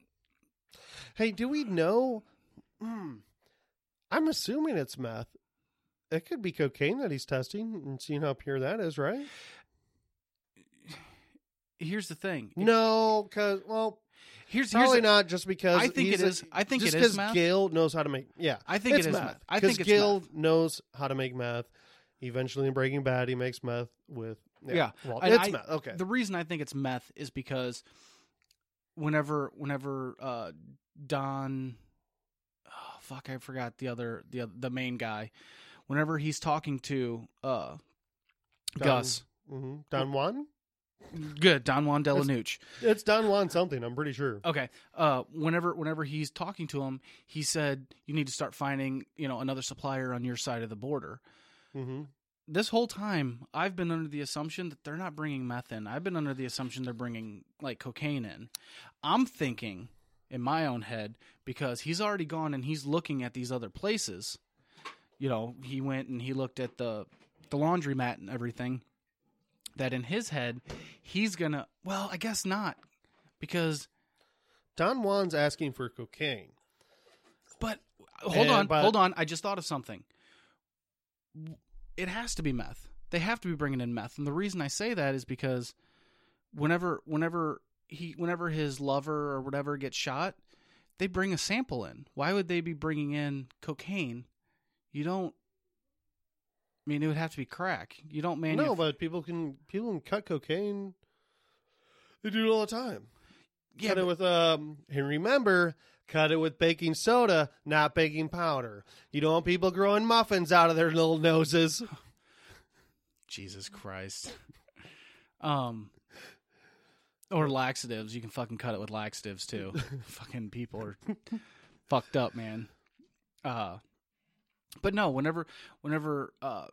A: Hey, do we know? Hmm. I'm assuming it's meth. It could be cocaine that he's testing and seeing how pure that is, right?
B: here's the thing
A: No, because well,
B: here's here's
A: probably
B: the-
A: not. Just because
B: I think it
A: a-
B: is I think
A: just
B: it is
A: 'cause
B: meth.
A: Gale knows how to make. Yeah,
B: I think
A: it's
B: it is
A: meth.
B: meth. I think it's
A: Gale
B: meth.
A: knows how to make meth. Eventually, in Breaking Bad, he makes meth with. Yeah,
B: Yeah,
A: well, it's
B: I-
A: meth. Okay,
B: The reason I think it's meth is because whenever whenever uh Don fuck I forgot the other the the main guy whenever he's talking to uh
A: Don-
B: Gus
A: hmm Don Juan.
B: good Don Juan Delanucci
A: It's Don Juan something. I'm pretty sure.
B: okay uh whenever whenever he's talking to him he said you need to start finding you know another supplier on your side of the border
A: hmm
B: this whole time I've been under the assumption that they're not bringing meth in. I've been under the assumption they're bringing like cocaine in. I'm thinking in my own head because he's already gone and he's looking at these other places. You know, he went and he looked at the the laundromat and everything. That in his head, he's gonna. Well, I guess not because.
A: Don Juan's asking for cocaine.
B: But hold
A: And-
B: on, hold on. I just thought of something. It has to be meth. They have to be bringing in meth, and the reason I say that is because whenever, whenever he, whenever his lover or whatever gets shot, they bring a sample in. Why would they be bringing in cocaine? You don't. I mean, it would have to be crack. You don't manufacture.
A: No, but people can people can cut cocaine. They do it all the time.
B: yeah,
A: cut
B: but-
A: it with um and remember cut it with baking soda not baking powder you don't want people growing muffins out of their little noses <laughs>
B: Jesus Christ. <laughs> um or laxatives. You can fucking cut it with laxatives too. <laughs> fucking people are fucked up, man. Uh but no, whenever whenever uh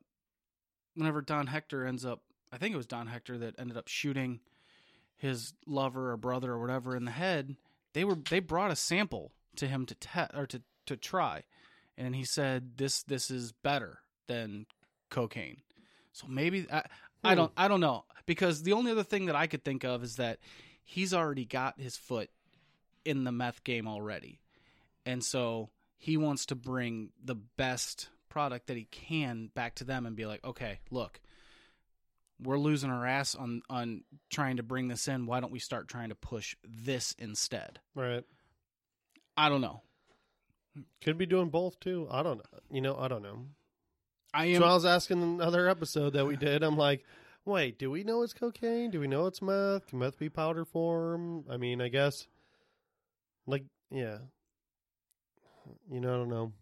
B: whenever Don Hector ends up I think it was Don Hector that ended up shooting his lover or brother or whatever in the head, they were they brought a sample to him to te- or to to try. And he said this this is better than cocaine. So maybe I, I
A: Hmm.
B: don't I don't know because the only other thing that I could think of is that he's already got his foot in the meth game already. And so he wants to bring the best product that he can back to them and be like, "Okay, look, we're losing our ass on on trying to bring this in. Why don't we start trying to push this instead?"
A: right
B: I don't know.
A: could be doing both too i don't know you know i don't know
B: I am
A: so i was asking another episode that we did i'm like wait do we know it's cocaine do we know it's meth can meth be powder form i mean i guess like yeah you know i don't know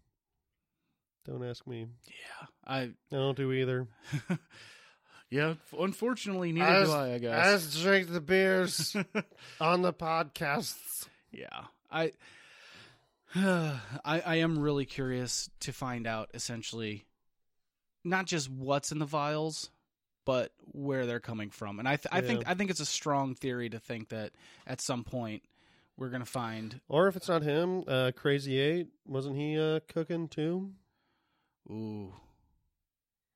A: don't ask me
B: yeah. I
A: i don't do either <laughs>
B: yeah, unfortunately neither
A: As-
B: do I, I guess.
A: Let's drink the beers <laughs> on the podcasts.
B: Yeah, I, <sighs> I, I am really curious to find out essentially, not just what's in the vials, but where they're coming from. And I, th- I think, I think it's a strong theory to think that at some point we're gonna find.
A: Or if it's not him, uh, Crazy Eight wasn't he uh, cooking too?
B: Ooh,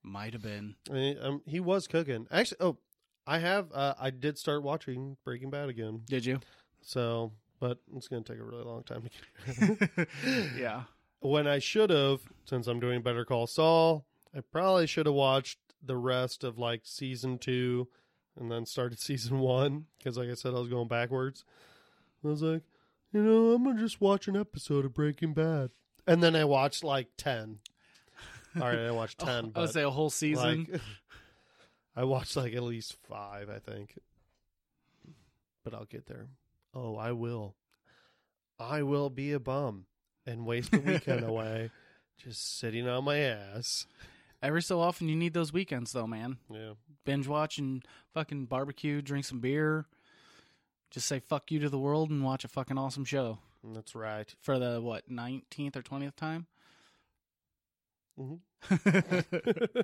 B: might have been.
A: I mean, um, he was cooking. Actually, oh, I have. Uh, I did start watching Breaking Bad again.
B: Did you?
A: So, but it's going to take a really long time to get. <laughs>
B: yeah.
A: when I should have, since I'm doing Better Call Saul, I probably should have watched the rest of like season two, and then started <laughs> season one because, like I said, I was going backwards. I was like, you know, I'm gonna just watch an episode of Breaking Bad, and then I watched like ten. All right, I watched <laughs> oh, ten.
B: I would say a whole season.
A: like, <laughs> I watched like at least five, I think. But I'll get there. Oh, I will. I will be a bum and waste the weekend away just sitting on my ass.
B: Every so often, you need those weekends, though, man.
A: Yeah.
B: Binge watch and fucking barbecue, drink some beer. Just say fuck you to the world and watch a fucking awesome show
A: That's right.
B: for the what nineteenth or twentieth time.
A: Mm-hmm.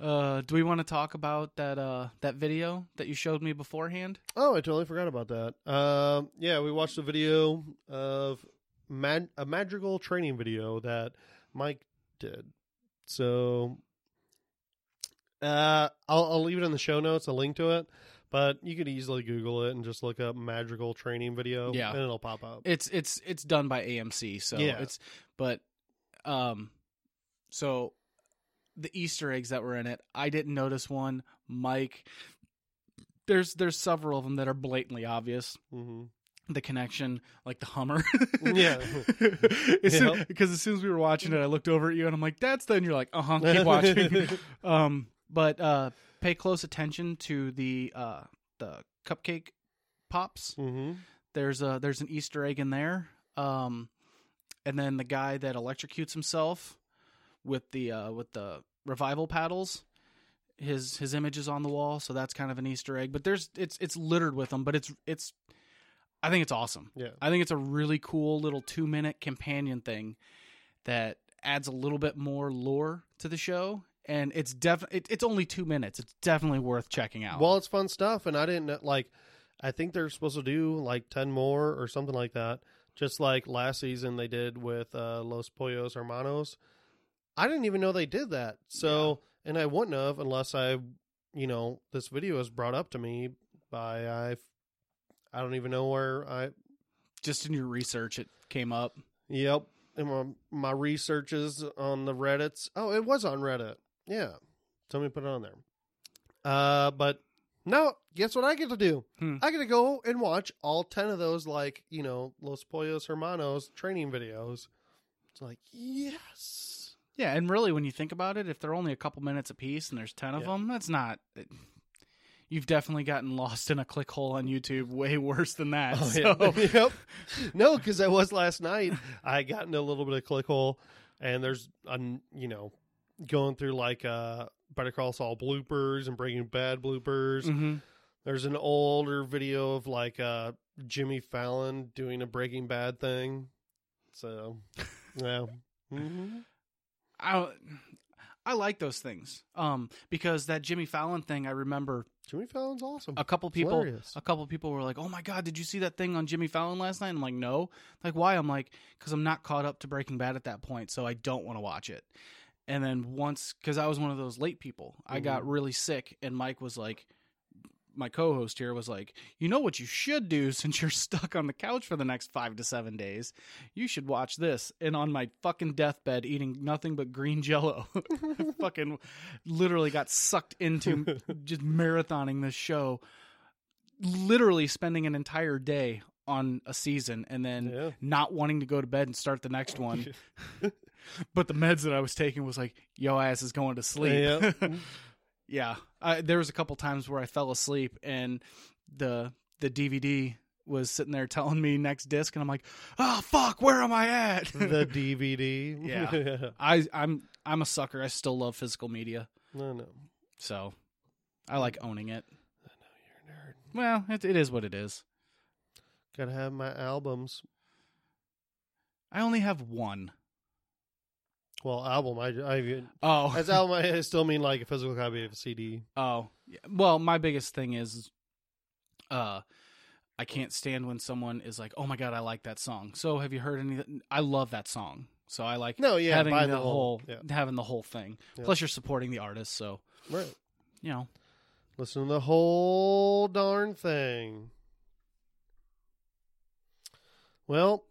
A: <laughs>
B: uh, do we want to talk about that uh that video that you showed me beforehand?
A: Oh, I totally forgot about that. Um, yeah, we watched a video of mag- a magical training video that Mike did. So, uh, I'll, I'll leave it in the show notes, a link to it. But you could easily Google it and just look up magical training video,
B: Yeah.
A: and it'll pop up.
B: It's it's it's done by AMC, so
A: Yeah.
B: it's but um so the Easter eggs that were in it, I didn't notice one. Mike there's there's several of them that are blatantly obvious.
A: hmm
B: The connection, like the Hummer, <laughs>
A: Yeah. <laughs>
B: As soon-
A: Yep.
B: Because as soon as we were watching it, I looked over at you and I'm like, "That's the." And you're like, "Uh huh." Keep <laughs> watching. um, but uh, pay close attention to the uh the cupcake pops.
A: hmm
B: There's a there's an Easter egg in there. Um, and then the guy that electrocutes himself with the uh with the revival paddles. His his image is on the wall, so that's kind of an Easter egg. But there's it's it's littered with them. But it's it's, I think it's awesome.
A: Yeah.
B: I think it's a really cool little two minute companion thing that adds a little bit more lore to the show. And it's definitely it, it's only two minutes. It's definitely worth checking out.
A: Well, it's fun stuff, and I didn't like. I think they're supposed to do like ten more or something like that. Just like last season they did with uh, Los Pollos Hermanos. I didn't even know they did that. So, and I wouldn't have unless I, you know, this video was brought up to me by I. I don't even know where I.
B: just in your research, it came up.
A: Yep, in my my researches on the Reddit's. Oh, it was on Reddit. Yeah, somebody put it on there. Uh, but no, guess what I get to do?
B: Hmm.
A: I get to go and watch all ten of those, like you know, Los Pollos Hermanos training videos. It's like yes,
B: Yeah, and really, when you think about it, if they're only a couple minutes a piece and there's ten of
A: Yeah.
B: them, that's not. You've definitely gotten lost in a click hole on YouTube way worse than that.
A: Oh,
B: so,
A: yeah. <laughs> yep. No, because I was last night. I got into a little bit of click hole, and there's a you know going through like uh Better Call Saul bloopers and Breaking Bad bloopers.
B: Mhm.
A: There's an older video of like uh Jimmy Fallon doing a Breaking Bad thing. So, yeah. <laughs> hmm
B: I I like those things. Um, because that Jimmy Fallon thing, I remember
A: Jimmy Fallon's awesome.
B: a couple people
A: hilarious.
B: a couple people were like, "Oh my god, did you see that thing on Jimmy Fallon last night?" I'm like, "No." Like, why? I'm like, "Cuz I'm not caught up to Breaking Bad at that point, so I don't want to watch it." And then once cuz I was one of those late people, I got mm-hmm. really sick and Mike was like my co-host here was like, "You know what you should do <laughs> since you're stuck on the couch for the next 5 to 7 days? You should watch this." And on my fucking deathbed eating nothing but green <laughs> jello. fucking literally got sucked into <laughs> just marathoning this show literally spending an entire day on a season and then
A: Yeah.
B: not wanting to go to bed and start the next one but the meds that i was taking was like yo ass is going to sleep
A: Yeah.
B: Yeah I, there was a couple times where i fell asleep and the the dvd was sitting there telling me next disc and i'm like oh fuck where am i at
A: the <laughs> DVD.
B: Yeah. <laughs> I, I'm I'm a sucker. I still love physical media,
A: no, no.
B: so I like owning it.
A: I know you're a nerd.
B: Well, it, it is what it is.
A: Gotta have my albums.
B: I only have one.
A: Well, album. I, I
B: Oh,
A: as album. I <laughs> still mean like a physical copy of a CD.
B: oh. Well, my biggest thing is, uh, I can't stand when someone is like, "Oh my god, I like that song." So, have you heard any? I love that song, so I like
A: No, yeah,
B: having the
A: the
B: whole,
A: whole- yeah.
B: having the whole thing.
A: Yeah.
B: Plus, you're supporting the artist, so
A: Right.
B: you know.
A: Listen to the whole darn thing. Well,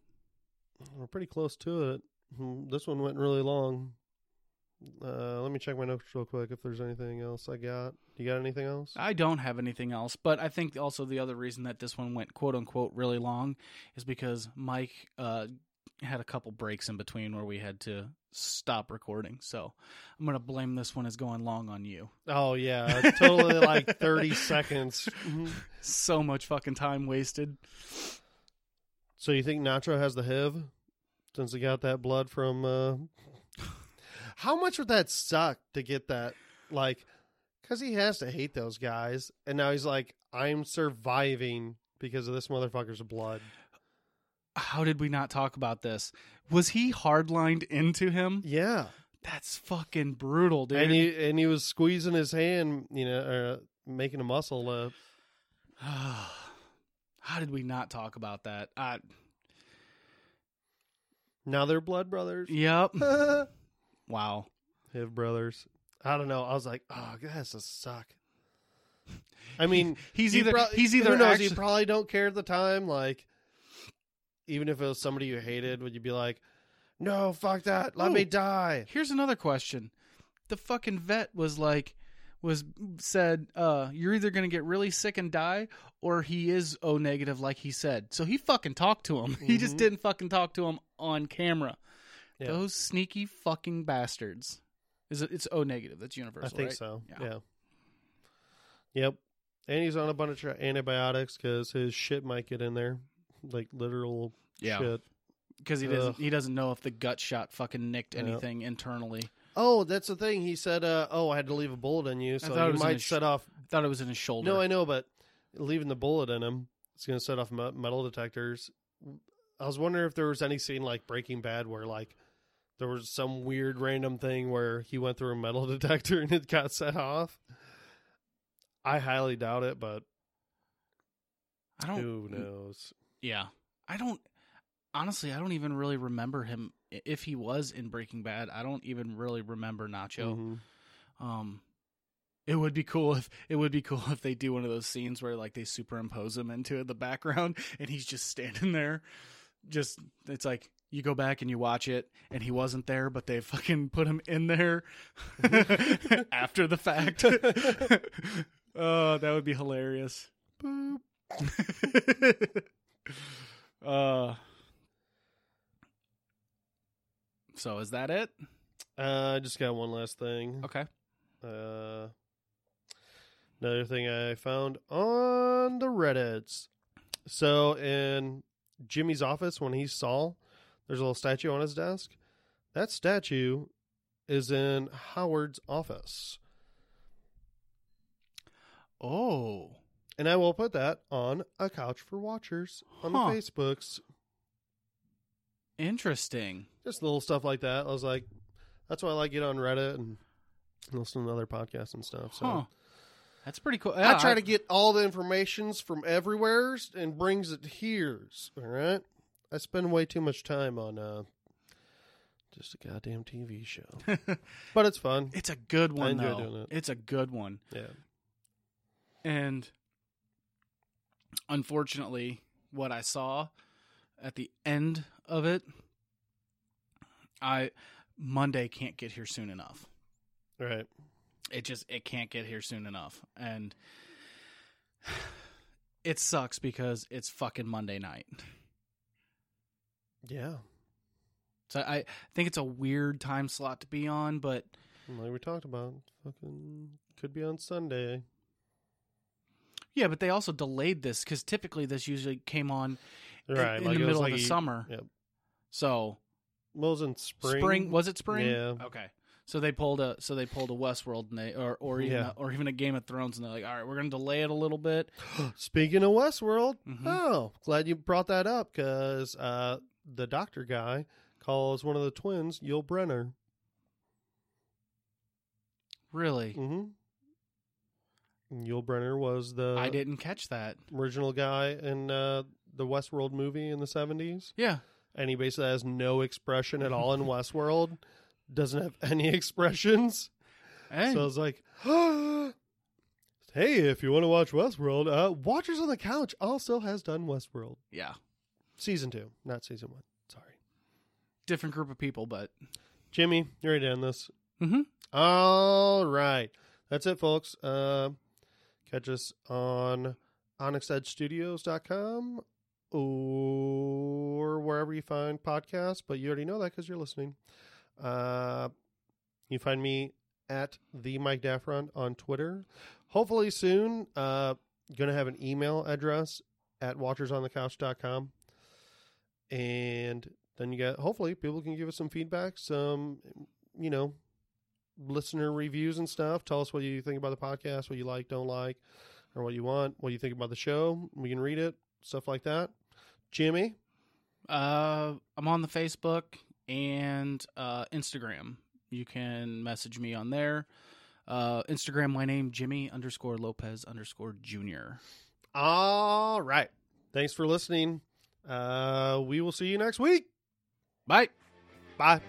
A: we're pretty close to it. Hmm, This one went really long. Uh, let me check my notes real quick if there's anything else I got. You got anything else?
B: I don't have anything else, but I think also the other reason that this one went quote unquote really long is because Mike uh, had a couple breaks in between where we had to stop recording. So I'm gonna blame this one as going long on you.
A: Oh yeah, totally like <laughs> thirty seconds. Mhm.
B: So much fucking time wasted.
A: So you think Nacho has the HIV since he got that blood from? uh How much would that suck to get that? Like, because he has to hate those guys, and now he's like, I'm surviving because of this motherfucker's blood.
B: How did we not talk about this? Was he hardlined into him?
A: Yeah,
B: That's fucking brutal, dude.
A: and he and he was squeezing his hand, you know, uh, making a muscle. Uh, <sighs>
B: How did we not talk about that? Uh,
A: now they're blood brothers.
B: yep. <laughs> Wow.
A: Hiv brothers. I don't know. I was like, oh, that has to suck. I mean, <laughs>
B: He's either
A: prob-
B: he's
A: who
B: either
A: knows,
B: actu-
A: you probably don't care at the time. Like, even if it was somebody you hated, would you be like, "No, fuck that, let
B: Ooh.
A: me die"?
B: Here's another question. The fucking vet was like was said, uh, you're either gonna get really sick and die, or he is O negative like he said. So he fucking talked to him. <laughs> He just
A: Mhm.
B: didn't fucking talk to him on camera.
A: Yeah.
B: Those sneaky fucking bastards. Is it it's O negative, that's universal.
A: I think
B: right?
A: so.
B: Yeah.
A: Yeah. Yep. And he's on a bunch of antibiotics because his shit might get in there, like literal
B: Yeah.
A: shit.
B: Because he doesn't he doesn't know if the gut shot fucking nicked
A: Yep.
B: anything internally.
A: Oh, that's the thing. He said, uh, "Oh, I had to leave a bullet in you, so
B: thought it
A: you
B: was in
A: might
B: his sh-
A: set off
B: Thought it was in his shoulder.
A: No, I know, but leaving the bullet in him, it's going to set off me- metal detectors. I was wondering if there was any scene like Breaking Bad where like there was some weird random thing where he went through a metal <laughs> detector and it got set off. I highly doubt it, but
B: I don't
A: who knows?
B: Yeah. I don't honestly I don't even really remember him if he was in Breaking Bad. I don't even really remember Nacho.
A: Mhm.
B: Um it would be cool if it would be cool if they do one of those scenes where like they superimpose him into the background <laughs> and he's just standing there. Just it's like you go back and you watch it and he wasn't there, but they fucking put him in there <laughs> after the fact. <laughs> oh, that would be hilarious.
A: Boop.
B: uh so is that it?
A: Uh, I just got one last thing.
B: Okay.
A: Uh, another thing I found on the Reddits. So in Jimmy's office, when he's Saul, there's a little statue on his desk. That statue is in Howard's office,
B: Oh.
A: and I will put that on a couch for watchers on
B: Huh.
A: the Facebooks.
B: Interesting.
A: Just little stuff like that. I was like, that's why I like get on Reddit and listen to other podcasts and stuff. So.
B: Huh. That's pretty cool.
A: I try to get all the informations from everywhere and brings it here's. All right. I spend way too much time on uh, just a goddamn TV show, <laughs> but it's fun.
B: It's a good one
A: enjoy
B: though.
A: doing it.
B: It's a good one.
A: Yeah.
B: And unfortunately, what I saw at the end of it, I Monday can't get here soon enough.
A: Right.
B: It just it can't get here soon enough. And <sighs> it sucks because it's fucking Monday night.
A: Yeah.
B: So I think it's a weird time slot to be on, but
A: Like we talked about, fucking could be on Sunday.
B: yeah, but they also delayed this because typically this usually came on in-
A: Right.
B: in,
A: like
B: the middle
A: like
B: of the
A: a-
B: summer.
A: Yep.
B: So
A: Well, was in spring.
B: spring. was it spring?
A: Yeah.
B: Okay. So they pulled a so they pulled a Westworld and they or or even
A: Yeah.
B: a, or even a Game of Thrones and they're like, all right, we're gonna delay it a little bit. <gasps>
A: Speaking of Westworld,
B: Mhm.
A: oh, glad you brought that up because uh, the doctor guy calls one of the twins Yul Brynner.
B: Really,
A: Mm-hmm. Yul Brynner was the
B: I didn't catch that.
A: original guy in uh, the Westworld movie in the 70s.
B: Yeah.
A: And he basically has no expression at all in <laughs> Westworld. Doesn't have any expressions. So I was like, <gasps> hey, if you want to watch Westworld, uh, Watchers on the Couch also has done Westworld.
B: yeah,
A: Season two, not season one. Sorry.
B: different group of people, but
A: Jimmy, you're ready to end this.
B: Mhm.
A: All right. That's it, folks. Uh, catch us on onyxedgestudios.com or wherever you find podcasts. But you already know that because you're listening. Uh, you find me at the Mike Daffron on Twitter. Hopefully soon. Uh, going to have an email address at watchersonthecouch.com. And then you get, hopefully, people can give us some feedback, some, you know, listener reviews and stuff. Tell us what you think about the podcast, what you like, don't like, or what you want, what you think about the show. We can read it, stuff like that. Jimmy,
B: Uh, I'm on the Facebook and uh, Instagram. You can message me on there. Uh, Instagram, my name Jimmy underscore Lopez underscore Junior.
A: all right. Thanks for listening. Uh, we will see you next week.
B: Bye.
A: Bye.